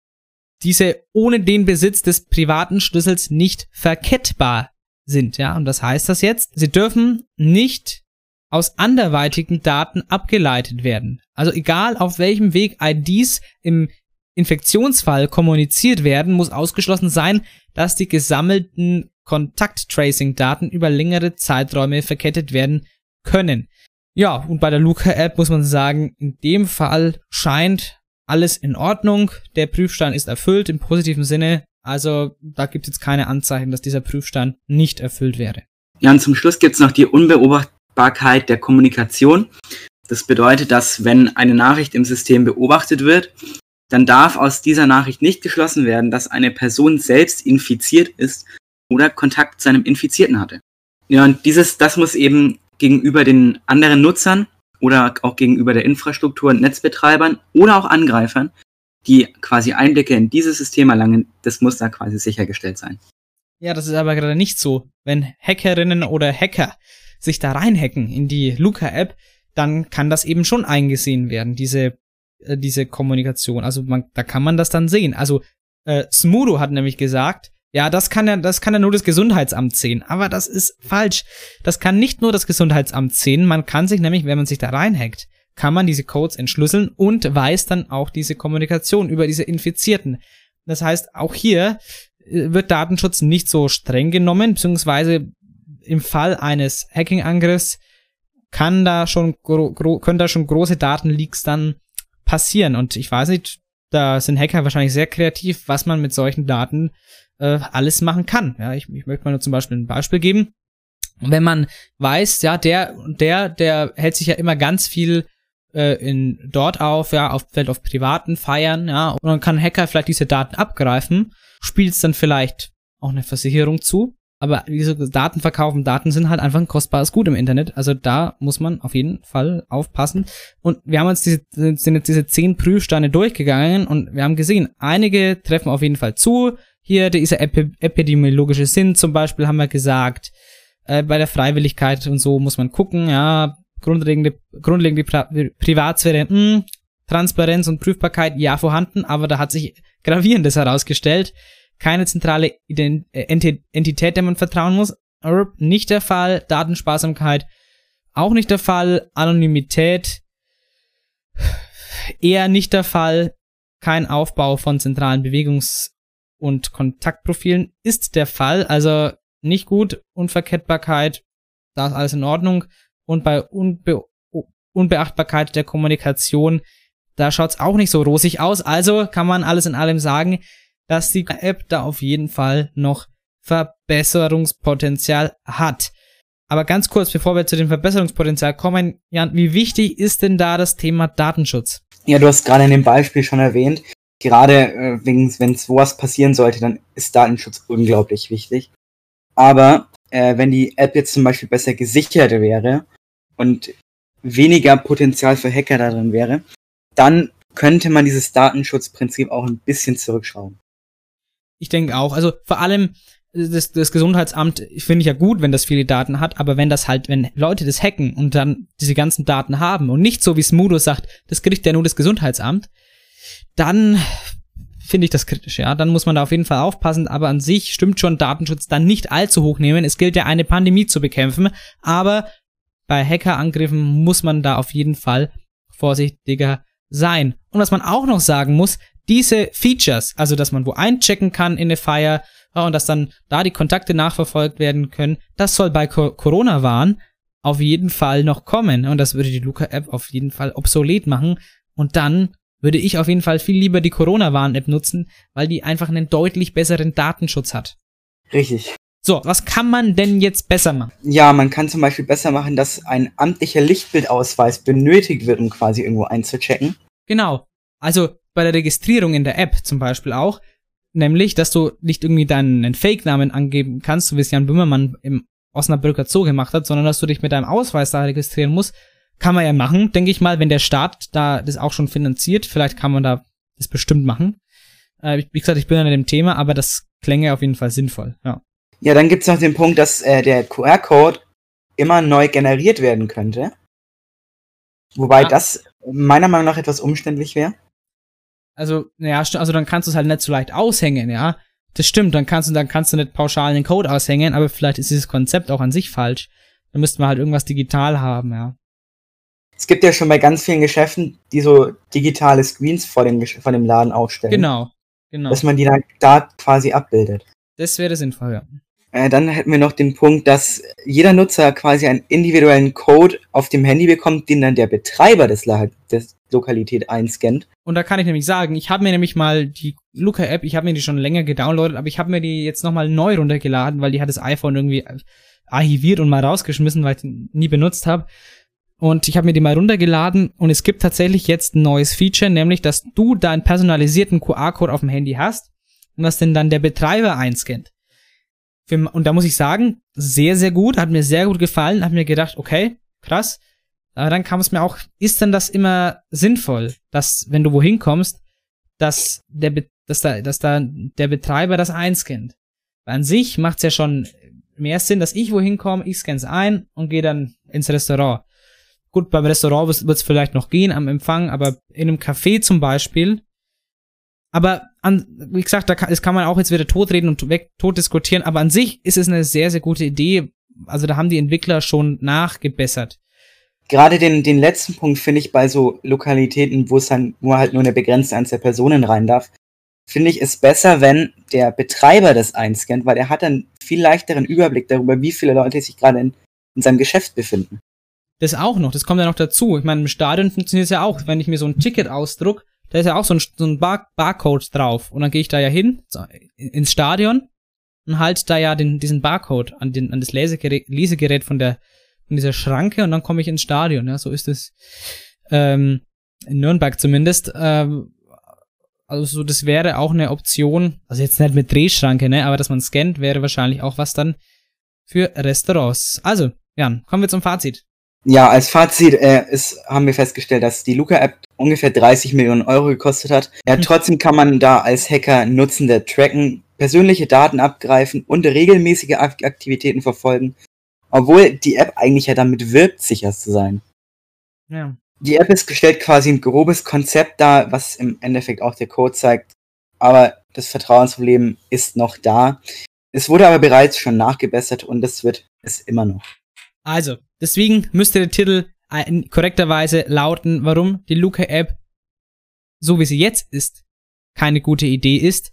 S3: diese ohne den Besitz des privaten Schlüssels nicht verkettbar sind. Ja, und was heißt das jetzt? Sie dürfen nicht aus anderweitigen Daten abgeleitet werden. Also egal auf welchem Weg IDs im Infektionsfall kommuniziert werden, muss ausgeschlossen sein, dass die gesammelten Kontakt-Tracing-Daten über längere Zeiträume verkettet werden können. Ja, und bei der Luca-App muss man sagen, in dem Fall scheint alles in Ordnung. Der Prüfstand ist erfüllt im positiven Sinne. Also da gibt es jetzt keine Anzeichen, dass dieser Prüfstand nicht erfüllt wäre.
S4: Ja, und zum Schluss gibt es noch die Unbeobachtbarkeit der Kommunikation. Das bedeutet, dass wenn eine Nachricht im System beobachtet wird, dann darf aus dieser Nachricht nicht geschlossen werden, dass eine Person selbst infiziert ist oder Kontakt zu einem Infizierten hatte. Ja, und dieses, das muss eben gegenüber den anderen Nutzern oder auch gegenüber der Infrastruktur und Netzbetreibern oder auch Angreifern, die quasi Einblicke in dieses System erlangen, das muss da quasi sichergestellt sein.
S3: Ja, das ist aber gerade nicht so. Wenn Hackerinnen oder Hacker sich da reinhacken in die Luca-App, dann kann das eben schon eingesehen werden, diese, äh, diese Kommunikation. Also man, da kann man das dann sehen. Also äh, Smudo hat nämlich gesagt, ja, das kann ja, das kann ja nur das Gesundheitsamt sehen. Aber das ist falsch. Das kann nicht nur das Gesundheitsamt sehen. Man kann sich nämlich, wenn man sich da reinhackt, kann man diese Codes entschlüsseln und weiß dann auch diese Kommunikation über diese Infizierten. Das heißt, auch hier äh, wird Datenschutz nicht so streng genommen, beziehungsweise im Fall eines Hacking-Angriffs kann da schon können da schon große Datenleaks dann passieren. Und ich weiß nicht, da sind Hacker wahrscheinlich sehr kreativ, was man mit solchen Daten äh, alles machen kann. Ja, ich, ich möchte mal nur zum Beispiel ein Beispiel geben. Wenn man weiß, ja, der, der, der hält sich ja immer ganz viel äh, in dort auf, ja, auf, vielleicht auf privaten Feiern, ja, und dann kann ein Hacker vielleicht diese Daten abgreifen, spielt es dann vielleicht auch eine Versicherung zu, aber diese Daten verkaufen, Daten sind halt einfach ein kostbares Gut im Internet. Also da muss man auf jeden Fall aufpassen. Und wir haben uns diese, sind jetzt diese zehn Prüfsteine durchgegangen und wir haben gesehen, einige treffen auf jeden Fall zu. Hier dieser Epi epidemiologische Sinn zum Beispiel haben wir gesagt. Äh, bei der Freiwilligkeit und so muss man gucken, ja, grundlegende, grundlegende Pri Privatsphäre, mh, hm, Transparenz und Prüfbarkeit, ja, vorhanden, aber da hat sich gravierendes herausgestellt keine zentrale Ident äh, Entität, der man vertrauen muss. Nicht der Fall. Datensparsamkeit auch nicht der Fall. Anonymität eher nicht der Fall. Kein Aufbau von zentralen Bewegungs- und Kontaktprofilen ist der Fall. Also nicht gut. Unverkettbarkeit, da ist alles in Ordnung. Und bei Unbe Unbeachtbarkeit der Kommunikation, da schaut's auch nicht so rosig aus. Also kann man alles in allem sagen, dass die App da auf jeden Fall noch Verbesserungspotenzial hat. Aber ganz kurz, bevor wir zu dem Verbesserungspotenzial kommen, Jan, wie wichtig ist denn da das Thema Datenschutz?
S4: Ja, du hast gerade in dem Beispiel schon erwähnt, gerade äh, wenn es was passieren sollte, dann ist Datenschutz unglaublich wichtig. Aber äh, wenn die App jetzt zum Beispiel besser gesichert wäre und weniger Potenzial für Hacker darin wäre, dann könnte man dieses Datenschutzprinzip auch ein bisschen zurückschrauben.
S3: Ich denke auch. Also vor allem das, das Gesundheitsamt finde ich ja gut, wenn das viele Daten hat, aber wenn das halt, wenn Leute das hacken und dann diese ganzen Daten haben und nicht so wie Smudo sagt, das kriegt ja nur das Gesundheitsamt, dann finde ich das kritisch, ja. Dann muss man da auf jeden Fall aufpassen, aber an sich stimmt schon Datenschutz dann nicht allzu hoch nehmen. Es gilt ja eine Pandemie zu bekämpfen, aber bei Hackerangriffen muss man da auf jeden Fall vorsichtiger sein. Und was man auch noch sagen muss, diese Features, also dass man wo einchecken kann in eine Fire ja, und dass dann da die Kontakte nachverfolgt werden können, das soll bei Co Corona-Warn auf jeden Fall noch kommen. Und das würde die Luca-App auf jeden Fall obsolet machen. Und dann würde ich auf jeden Fall viel lieber die Corona-Warn-App nutzen, weil die einfach einen deutlich besseren Datenschutz hat.
S4: Richtig.
S3: So, was kann man denn jetzt besser machen?
S4: Ja, man kann zum Beispiel besser machen, dass ein amtlicher Lichtbildausweis benötigt wird, um quasi irgendwo einzuchecken.
S3: Genau. Also bei der Registrierung in der App zum Beispiel auch, nämlich, dass du nicht irgendwie deinen Fake-Namen angeben kannst, so wie es Jan Böhmermann im Osnabrücker Zoo gemacht hat, sondern dass du dich mit deinem Ausweis da registrieren musst. Kann man ja machen, denke ich mal, wenn der Staat da das auch schon finanziert. Vielleicht kann man da das bestimmt machen. Äh, wie gesagt, ich bin an dem Thema, aber das klänge auf jeden Fall sinnvoll, ja.
S4: Ja, dann gibt's noch den Punkt, dass äh, der QR-Code immer neu generiert werden könnte. Wobei ja. das meiner Meinung nach etwas umständlich wäre.
S3: Also, ja, also dann kannst du es halt nicht so leicht aushängen, ja. Das stimmt, dann kannst du, dann kannst du nicht pauschal den Code aushängen, aber vielleicht ist dieses Konzept auch an sich falsch. Dann müssten wir halt irgendwas digital haben, ja.
S4: Es gibt ja schon bei ganz vielen Geschäften, die so digitale Screens vor dem, vor dem Laden aufstellen.
S3: Genau, genau.
S4: Dass man die dann da quasi abbildet.
S3: Das wäre sinnvoll, ja.
S4: Äh, dann hätten wir noch den Punkt, dass jeder Nutzer quasi einen individuellen Code auf dem Handy bekommt, den dann der Betreiber des, La des Lokalität einscannt.
S3: Und da kann ich nämlich sagen, ich habe mir nämlich mal die Luca-App, ich habe mir die schon länger gedownloadet, aber ich habe mir die jetzt nochmal neu runtergeladen, weil die hat das iPhone irgendwie archiviert und mal rausgeschmissen, weil ich die nie benutzt habe. Und ich habe mir die mal runtergeladen und es gibt tatsächlich jetzt ein neues Feature, nämlich, dass du deinen personalisierten QR-Code auf dem Handy hast und dass denn dann der Betreiber einscannt. Und da muss ich sagen, sehr, sehr gut, hat mir sehr gut gefallen, hab mir gedacht, okay, krass, aber dann kam es mir auch, ist denn das immer sinnvoll, dass, wenn du wohin kommst, dass der, dass da, dass da der Betreiber das einscannt? An sich macht's ja schon mehr Sinn, dass ich wohin komme, ich scan's ein und gehe dann ins Restaurant. Gut, beim Restaurant wird es vielleicht noch gehen am Empfang, aber in einem Café zum Beispiel. Aber an, wie gesagt, da kann, das kann man auch jetzt wieder totreden und weg, tot diskutieren, aber an sich ist es eine sehr, sehr gute Idee. Also da haben die Entwickler schon nachgebessert.
S4: Gerade den, den letzten Punkt finde ich bei so Lokalitäten, wo es dann nur halt nur eine begrenzte Anzahl Personen rein darf, finde ich es besser, wenn der Betreiber das einscannt, weil er hat dann viel leichteren Überblick darüber, wie viele Leute sich gerade in, in seinem Geschäft befinden.
S3: Das auch noch, das kommt ja noch dazu. Ich meine, im Stadion funktioniert es ja auch. Wenn ich mir so ein Ticket ausdruck, da ist ja auch so ein, so ein Bar Barcode drauf. Und dann gehe ich da ja hin, ins Stadion, und halt da ja den, diesen Barcode an, den, an das Lesegerät, Lesegerät von der von dieser Schranke und dann komme ich ins Stadion. Ja, so ist es ähm, in Nürnberg zumindest. Ähm, also so, das wäre auch eine Option, also jetzt nicht mit Drehschranke, ne, aber dass man scannt, wäre wahrscheinlich auch was dann für Restaurants. Also, Jan, kommen wir zum Fazit.
S4: Ja, als Fazit äh, ist, haben wir festgestellt, dass die Luca-App ungefähr 30 Millionen Euro gekostet hat. Ja,
S3: Hm.
S4: trotzdem kann man da als Hacker Nutzende tracken, persönliche Daten abgreifen und regelmäßige Ak Aktivitäten verfolgen, obwohl die App eigentlich ja damit wirbt, sicher zu sein.
S3: Ja.
S4: Die App ist gestellt quasi ein grobes Konzept dar, was im Endeffekt auch der Code zeigt, aber das Vertrauensproblem ist noch da. Es wurde aber bereits schon nachgebessert und es wird es immer noch.
S3: Also, deswegen müsste der Titel korrekterweise lauten, warum die Luca-App, so wie sie jetzt ist, keine gute Idee ist.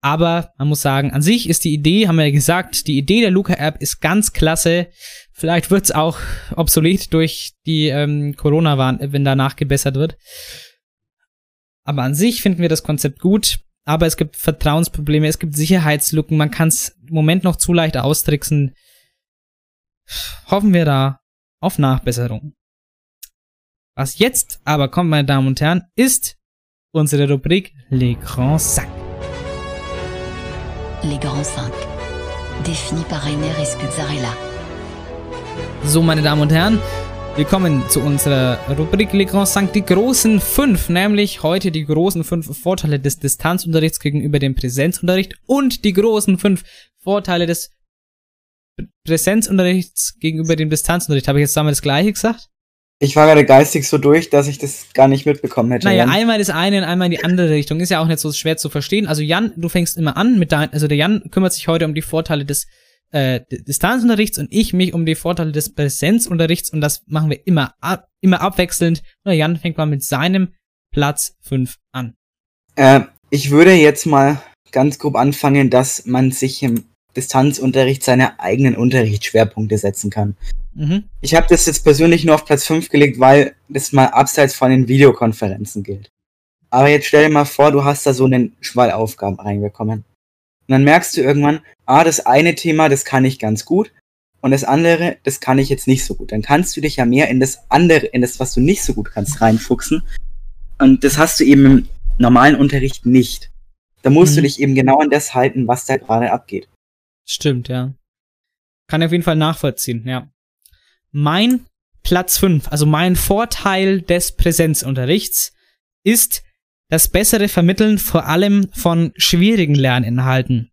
S3: Aber man muss sagen, an sich ist die Idee, haben wir ja gesagt, die Idee der Luca-App ist ganz klasse. Vielleicht wird's auch obsolet durch die ähm, Corona-Warn, wenn da nachgebessert wird. Aber an sich finden wir das Konzept gut. Aber es gibt Vertrauensprobleme, es gibt Sicherheitslücken, man kann es im Moment noch zu leicht austricksen hoffen wir da auf Nachbesserung. Was jetzt aber kommt, meine Damen und Herren, ist unsere Rubrik Les Grands Sacs.
S12: Les Grands 5. Définis par Rainer Escuzzarella.
S3: So, meine Damen und Herren, wir kommen zu unserer Rubrik Les Grands Cinq, die großen fünf, nämlich heute die großen fünf Vorteile des Distanzunterrichts gegenüber dem Präsenzunterricht und die großen fünf Vorteile des Präsenzunterrichts gegenüber dem Distanzunterricht. Habe ich jetzt damals das gleiche gesagt?
S4: Ich war gerade geistig so durch, dass ich das gar nicht mitbekommen hätte.
S3: Naja,
S4: Jan.
S3: einmal das eine und einmal in die andere Richtung. Ist ja auch nicht so schwer zu verstehen. Also Jan, du fängst immer an mit dein, also der Jan kümmert sich heute um die Vorteile des äh, Distanzunterrichts und ich mich um die Vorteile des Präsenzunterrichts und das machen wir immer ab, immer abwechselnd. Und der Jan fängt mal mit seinem Platz 5 an.
S4: Äh, ich würde jetzt mal ganz grob anfangen, dass man sich im Distanzunterricht seine eigenen Unterrichtsschwerpunkte setzen kann.
S3: Mhm.
S4: Ich habe das jetzt persönlich nur auf Platz 5 gelegt, weil das mal abseits von den Videokonferenzen gilt. Aber jetzt stell dir mal vor, du hast da so einen Schwall Aufgaben reinbekommen. Und dann merkst du irgendwann, ah, das eine Thema, das kann ich ganz gut. Und das andere, das kann ich jetzt nicht so gut. Dann kannst du dich ja mehr in das andere, in das, was du nicht so gut kannst, reinfuchsen. Und das hast du eben im normalen Unterricht nicht. Da musst
S3: Mhm.
S4: du dich eben genau an das halten, was da gerade abgeht.
S3: Stimmt, ja. Kann ich auf jeden Fall nachvollziehen, ja. Mein Platz 5, also mein Vorteil des Präsenzunterrichts, ist das bessere Vermitteln vor allem von schwierigen Lerninhalten.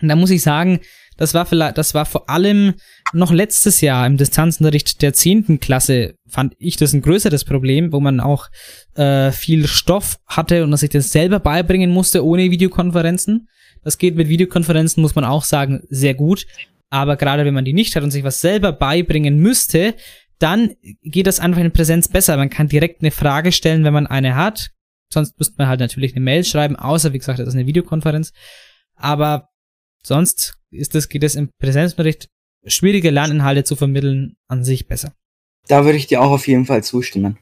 S3: Und da muss ich sagen, das war vielleicht, das war vor allem noch letztes Jahr im Distanzunterricht der 10. Klasse, fand ich das ein größeres Problem, wo man auch äh, viel Stoff hatte und dass ich das selber beibringen musste ohne Videokonferenzen. Das geht mit Videokonferenzen, muss man auch sagen, sehr gut. Aber gerade wenn man die nicht hat und sich was selber beibringen müsste, dann geht das einfach in Präsenz besser. Man kann direkt eine Frage stellen, wenn man eine hat. Sonst müsste man halt natürlich eine Mail schreiben, außer wie gesagt, das ist eine Videokonferenz. Aber sonst ist das, geht es im Präsenzunterricht, schwierige Lerninhalte zu vermitteln, an sich besser.
S4: Da würde ich dir auch auf jeden Fall zustimmen.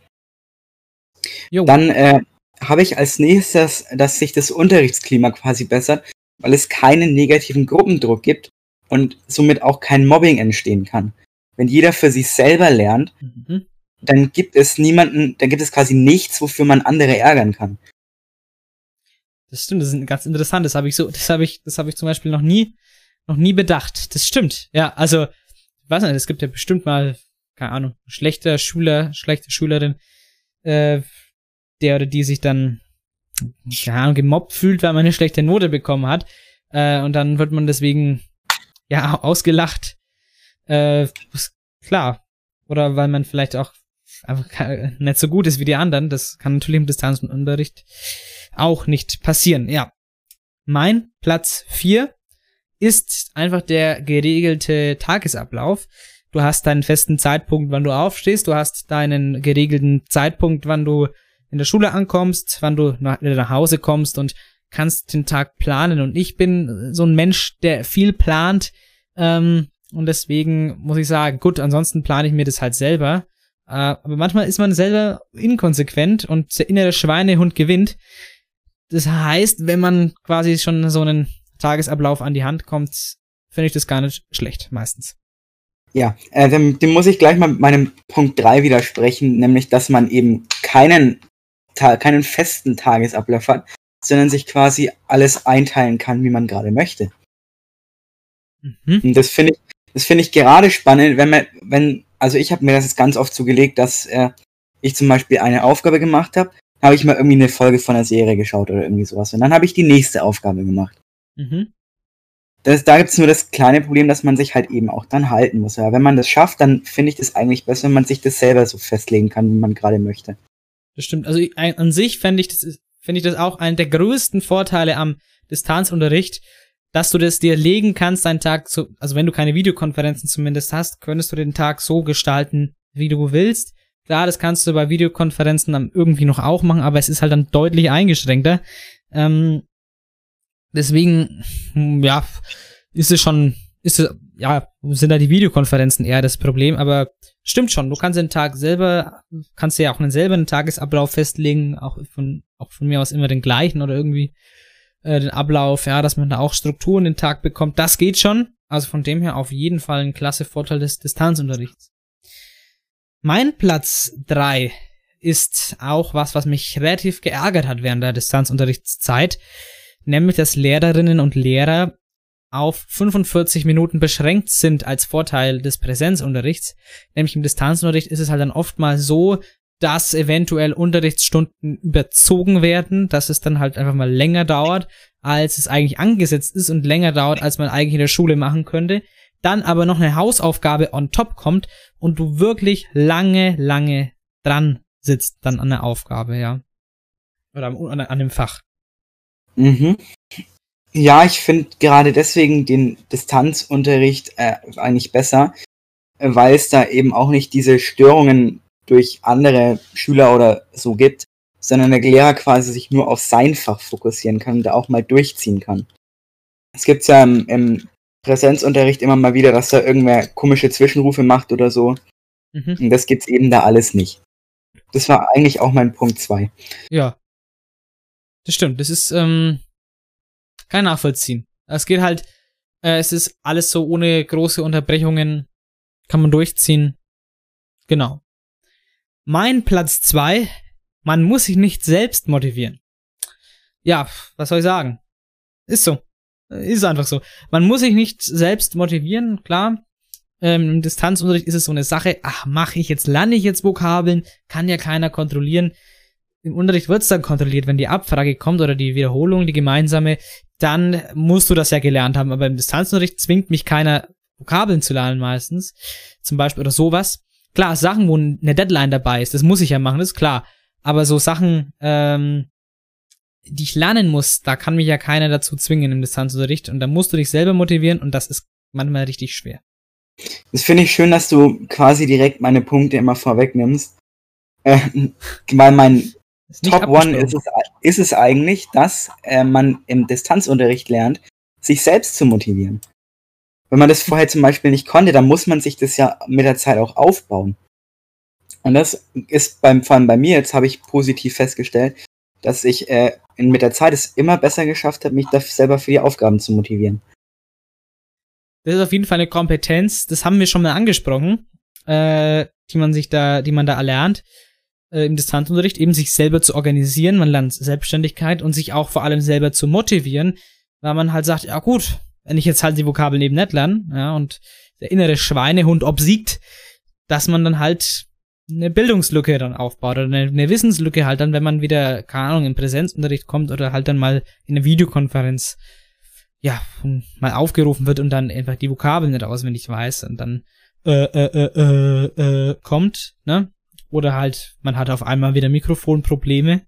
S3: Jo.
S4: Dann äh, habe ich als nächstes, dass sich das Unterrichtsklima quasi bessert, weil es keinen negativen Gruppendruck gibt und somit auch kein Mobbing entstehen kann. Wenn jeder für sich selber lernt,
S3: Mhm.
S4: dann gibt es niemanden, dann gibt es quasi nichts, wofür man andere ärgern kann.
S3: Das stimmt, das ist ganz interessant. Das habe ich so, das habe ich, das habe ich zum Beispiel noch nie, noch nie bedacht. Das stimmt. Ja, also, ich weiß nicht, es gibt ja bestimmt mal, keine Ahnung, schlechter Schüler, schlechte Schülerin, äh, der oder die sich dann, keine Ahnung, gemobbt fühlt, weil man eine schlechte Note bekommen hat. Äh, und dann wird man deswegen, ja, ausgelacht. Äh, klar. Oder weil man vielleicht auch einfach nicht so gut ist wie die anderen. Das kann natürlich im Distanzunterricht auch nicht passieren. Ja. Mein Platz 4 ist einfach der geregelte Tagesablauf. Du hast deinen festen Zeitpunkt, wann du aufstehst. Du hast deinen geregelten Zeitpunkt, wann du in der Schule ankommst, wann du nach, nach Hause kommst und kannst den Tag planen. Und ich bin so ein Mensch, der viel plant. Ähm, und deswegen muss ich sagen, gut, ansonsten plane ich mir das halt selber. Äh, aber manchmal ist man selber inkonsequent und der innere Schweinehund gewinnt. Das heißt, wenn man quasi schon so einen Tagesablauf an die Hand kommt, finde ich das gar nicht schlecht, meistens.
S4: Ja, äh, dem, dem muss ich gleich mal mit meinem Punkt 3 widersprechen, nämlich, dass man eben keinen, Keinen festen Tagesablauf hat, sondern sich quasi alles einteilen kann, wie man gerade möchte.
S3: Mhm.
S4: Und das finde ich, das finde ich gerade spannend, wenn man, wenn, also ich habe mir das jetzt ganz oft zugelegt, dass äh, ich zum Beispiel eine Aufgabe gemacht habe, habe ich mal irgendwie eine Folge von einer Serie geschaut oder irgendwie sowas. Und dann habe ich die nächste Aufgabe gemacht.
S3: Mhm.
S4: Das, da gibt's nur das kleine Problem, dass man sich halt eben auch dann halten muss. Aber wenn man das schafft, dann finde ich das eigentlich besser, wenn man sich das selber so festlegen kann, wie man gerade möchte.
S3: Das stimmt. Also an sich fände ich das finde ich das auch einen der größten Vorteile am Distanzunterricht, dass du das dir legen kannst, deinen Tag so, also wenn du keine Videokonferenzen zumindest hast, könntest du den Tag so gestalten, wie du willst. Klar, das kannst du bei Videokonferenzen dann irgendwie noch auch machen, aber es ist halt dann deutlich eingeschränkter. Ähm, deswegen, hm, ja, ist es schon, ist ja, sind da die Videokonferenzen eher das Problem, aber stimmt schon, du kannst den Tag selber, kannst ja auch einen selber einen Tagesablauf festlegen, auch von, auch von mir aus immer den gleichen oder irgendwie äh, den Ablauf, ja, dass man da auch Strukturen den Tag bekommt, das geht schon. Also von dem her auf jeden Fall ein klasse Vorteil des Distanzunterrichts. Mein Platz drei ist auch was, was mich relativ geärgert hat während der Distanzunterrichtszeit, nämlich dass Lehrerinnen und Lehrer auf 45 Minuten beschränkt sind als Vorteil des Präsenzunterrichts. Nämlich im Distanzunterricht ist es halt dann oftmals so, dass eventuell Unterrichtsstunden überzogen werden, dass es dann halt einfach mal länger dauert, als es eigentlich angesetzt ist und länger dauert, als man eigentlich in der Schule machen könnte. Dann aber noch eine Hausaufgabe on top kommt und du wirklich lange, lange dran sitzt dann an der Aufgabe, ja. Oder an, an dem Fach.
S4: Mhm. Ja, ich finde gerade deswegen den Distanzunterricht äh, eigentlich besser, weil es da eben auch nicht diese Störungen durch andere Schüler oder so gibt, sondern der Lehrer quasi sich nur auf sein Fach fokussieren kann und da auch mal durchziehen kann. Es gibt ja im, im Präsenzunterricht immer mal wieder, dass da irgendwer komische Zwischenrufe macht oder so.
S3: Mhm.
S4: Und das gibt's eben da alles nicht. Das war eigentlich auch mein Punkt zwei.
S3: Ja. Das stimmt. Das ist, ähm, kein Nachvollziehen. Es geht halt, äh, es ist alles so ohne große Unterbrechungen, kann man durchziehen. Genau. Mein Platz zwei, man muss sich nicht selbst motivieren. Ja, was soll ich sagen? Ist so. Ist einfach so. Man muss sich nicht selbst motivieren, klar. Ähm, Im Distanzunterricht ist es so eine Sache, ach, mache ich jetzt, lerne ich jetzt Vokabeln, kann ja keiner kontrollieren. Im Unterricht wird's dann kontrolliert, wenn die Abfrage kommt oder die Wiederholung, die gemeinsame, dann musst du das ja gelernt haben. Aber im Distanzunterricht zwingt mich keiner, Vokabeln zu lernen meistens. Zum Beispiel oder sowas. Klar, Sachen, wo eine Deadline dabei ist, das muss ich ja machen, das ist klar. Aber so Sachen, ähm, die ich lernen muss, da kann mich ja keiner dazu zwingen im Distanzunterricht. Und da musst du dich selber motivieren und das ist manchmal richtig schwer.
S4: Das finde ich schön, dass du quasi direkt meine Punkte immer vorwegnimmst. Äh, weil mein Top One ist es, ist es eigentlich, dass äh, man im Distanzunterricht lernt, sich selbst zu motivieren. Wenn man das vorher zum Beispiel nicht konnte, dann muss man sich das ja mit der Zeit auch aufbauen. Und das ist beim, vor allem bei mir, jetzt habe ich positiv festgestellt, dass ich äh, mit der Zeit es immer besser geschafft habe, mich da selber für die Aufgaben zu motivieren.
S3: Das ist auf jeden Fall eine Kompetenz, das haben wir schon mal angesprochen, äh, die man sich da, die man da erlernt äh, im Distanzunterricht, eben sich selber zu organisieren, man lernt Selbstständigkeit und sich auch vor allem selber zu motivieren, weil man halt sagt, ja gut, wenn ich jetzt halt die Vokabeln eben nicht lerne, ja, und der innere Schweinehund obsiegt, dass man dann halt eine Bildungslücke dann aufbaut oder eine, eine Wissenslücke halt dann, wenn man wieder, keine Ahnung, im Präsenzunterricht kommt oder halt dann mal in eine Videokonferenz ja, mal aufgerufen wird und dann einfach die Vokabeln nicht auswendig weiß und dann äh, äh, äh, äh, äh, kommt, ne? Oder halt, man hat auf einmal wieder Mikrofonprobleme.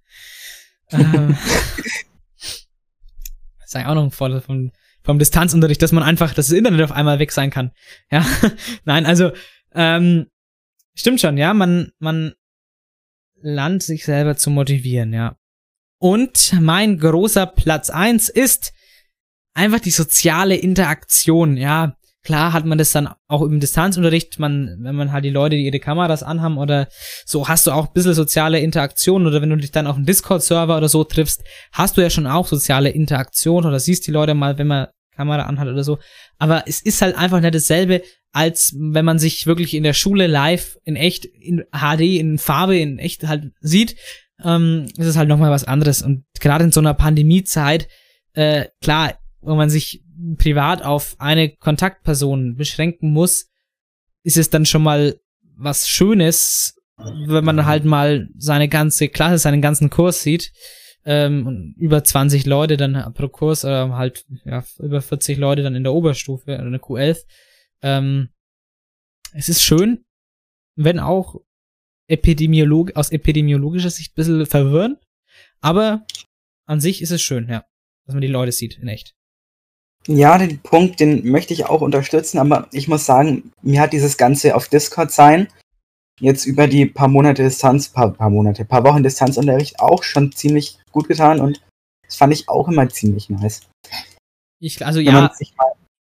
S3: ähm, das ist eigentlich auch noch ein Vorteil vom, vom Distanzunterricht, dass man einfach, dass das Internet auf einmal weg sein kann. Ja, nein, also, ähm, stimmt schon, ja, man, man lernt sich selber zu motivieren, ja. Und mein großer Platz eins ist einfach die soziale Interaktion, ja. Klar hat man das dann auch im Distanzunterricht, man, wenn man halt die Leute, die ihre Kameras anhaben oder so, hast du auch ein bisschen soziale Interaktion oder wenn du dich dann auf einem Discord-Server oder so triffst, hast du ja schon auch soziale Interaktion oder siehst die Leute mal, wenn man Kamera anhat oder so. Aber es ist halt einfach nicht dasselbe, als wenn man sich wirklich in der Schule live in echt, in HD, in Farbe, in echt halt sieht. Ähm, ist es halt nochmal was anderes. Und gerade in so einer Pandemiezeit, äh, klar, wo man sich privat auf eine Kontaktperson beschränken muss, ist es dann schon mal was Schönes, wenn man halt mal seine ganze Klasse, seinen ganzen Kurs sieht. Ähm, und über 20 Leute dann pro Kurs, oder halt ja, über 40 Leute dann in der Oberstufe, oder eine Q11. Ähm, es ist schön, wenn auch Epidemiolog aus epidemiologischer Sicht ein bisschen verwirrend, aber an sich ist es schön, ja, dass man die Leute sieht in echt.
S4: Ja, den Punkt, den möchte ich auch unterstützen, aber ich muss sagen, mir hat dieses Ganze auf Discord sein, jetzt über die paar Monate Distanz, paar, paar Monate, paar Wochen Distanzunterricht auch schon ziemlich gut getan und das fand ich auch immer ziemlich nice.
S3: Ich, also
S4: Wenn
S3: ja,
S4: man sich mal,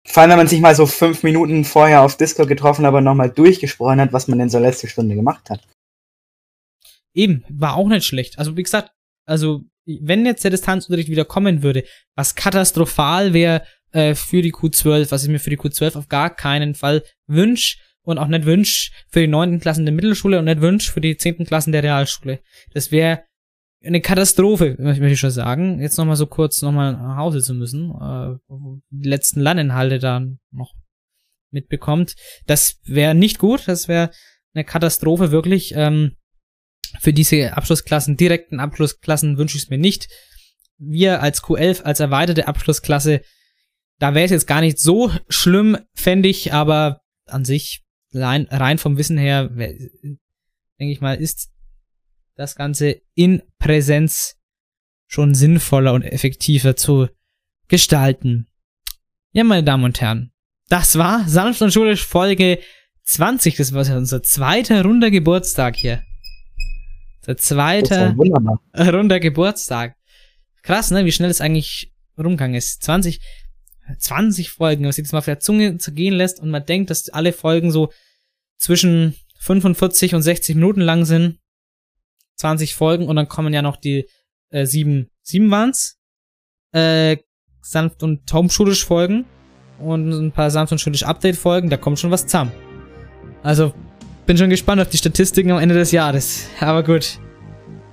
S4: vor allem, wenn man sich mal so fünf Minuten vorher auf Discord getroffen, aber nochmal durchgesprochen hat, was man denn so letzte Stunde gemacht hat.
S3: Eben, war auch nicht schlecht. Also wie gesagt, also wenn jetzt der Distanzunterricht wieder kommen würde, was katastrophal wäre äh, für die Q12, was ich mir für die Q12 auf gar keinen Fall wünsch und auch nicht wünsch für die neunten Klassen der Mittelschule und nicht wünsch für die zehnten Klassen der Realschule. Das wäre eine Katastrophe, möchte ich schon sagen. Jetzt nochmal so kurz nochmal nach Hause zu müssen, äh, die letzten Lerninhalte da noch mitbekommt. Das wäre nicht gut, das wäre eine Katastrophe wirklich. Ähm, für diese Abschlussklassen, direkten Abschlussklassen wünsche ich es mir nicht. Wir als Q11, als erweiterte Abschlussklasse, da wäre es jetzt gar nicht so schlimm, fände ich, aber an sich, rein, rein vom Wissen her, denke ich mal, ist das Ganze in Präsenz schon sinnvoller und effektiver zu gestalten. Ja, meine Damen und Herren, das war sanft und schulisch Folge 20. Das war ja unser zweiter runder Geburtstag hier. Der zweite runder Geburtstag. Krass, ne? Wie schnell es eigentlich rumgegangen ist. 20, 20 Folgen, was sich das mal auf der Zunge zergehen lässt und man denkt, dass alle Folgen so zwischen 45 und 60 Minuten lang sind. 20 Folgen und dann kommen ja noch die äh, sieben, sieben waren's. Äh, sanft und taumschulisch Folgen und ein paar sanft und schulisch Update Folgen, da kommt schon was zusammen. Also, bin schon gespannt auf die Statistiken am Ende des Jahres. Aber gut.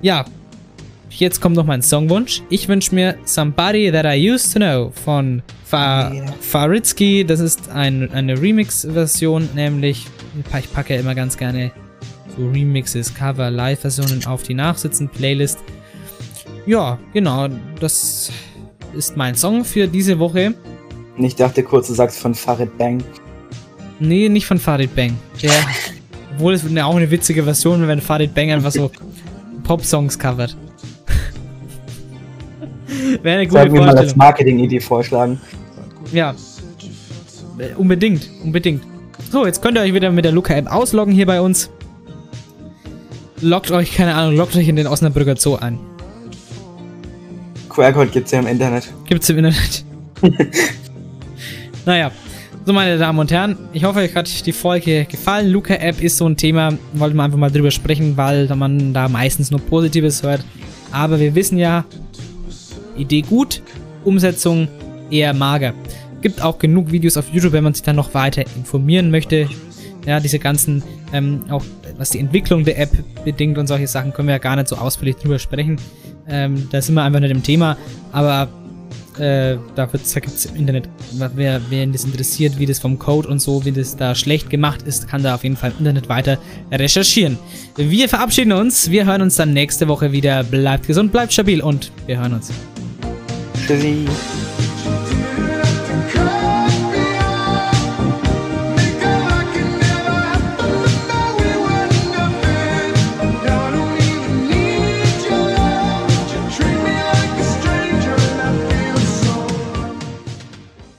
S3: Ja. Jetzt kommt noch mein Songwunsch. Ich wünsche mir Somebody That I Used to Know von Fa Farizki. Das ist ein, eine Remix-Version, nämlich ich packe ja immer ganz gerne so Remixes, Cover, Live-Versionen auf die Nachsitzen-Playlist. Ja, genau. Das ist mein Song für diese Woche.
S4: Ich dachte kurz, du sagst von Farid Bang.
S3: Nee, nicht von Farid Bang. Der, obwohl es auch eine witzige Version, wenn Farid Bang einfach so Pop-Songs covert. Wäre eine gute
S4: Sollten wir mal als. Marketing-Idee vorschlagen.
S3: Ja. Unbedingt, unbedingt. So, jetzt könnt ihr euch wieder mit der Luca-App ausloggen hier bei uns. Loggt euch, keine Ahnung, loggt euch in den Osnabrücker Zoo ein.
S4: QR-Code gibt's ja im Internet.
S3: Gibt's im Internet. naja. So, meine Damen und Herren, ich hoffe, euch hat die Folge gefallen. Luca-App ist so ein Thema, wollten wir einfach mal drüber sprechen, weil man da meistens nur Positives hört. Aber wir wissen ja, Idee gut, Umsetzung eher mager. Gibt auch genug Videos auf YouTube, wenn man sich dann noch weiter informieren möchte. Ja, diese ganzen, ähm, auch was die Entwicklung der App bedingt und solche Sachen, können wir ja gar nicht so ausführlich drüber sprechen. Ähm, da sind wir einfach nicht im Thema, aber äh, da gibt es im Internet, wer, wen das interessiert, wie das vom Code und so, wie das da schlecht gemacht ist, kann da auf jeden Fall im Internet weiter recherchieren. Wir verabschieden uns, wir hören uns dann nächste Woche wieder. Bleibt gesund, bleibt stabil und wir hören uns
S13: für.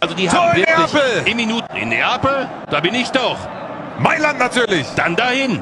S14: Also die haben wirklich in Minuten in Neapel, da bin ich doch.
S15: Mailand natürlich.
S14: Dann dahin.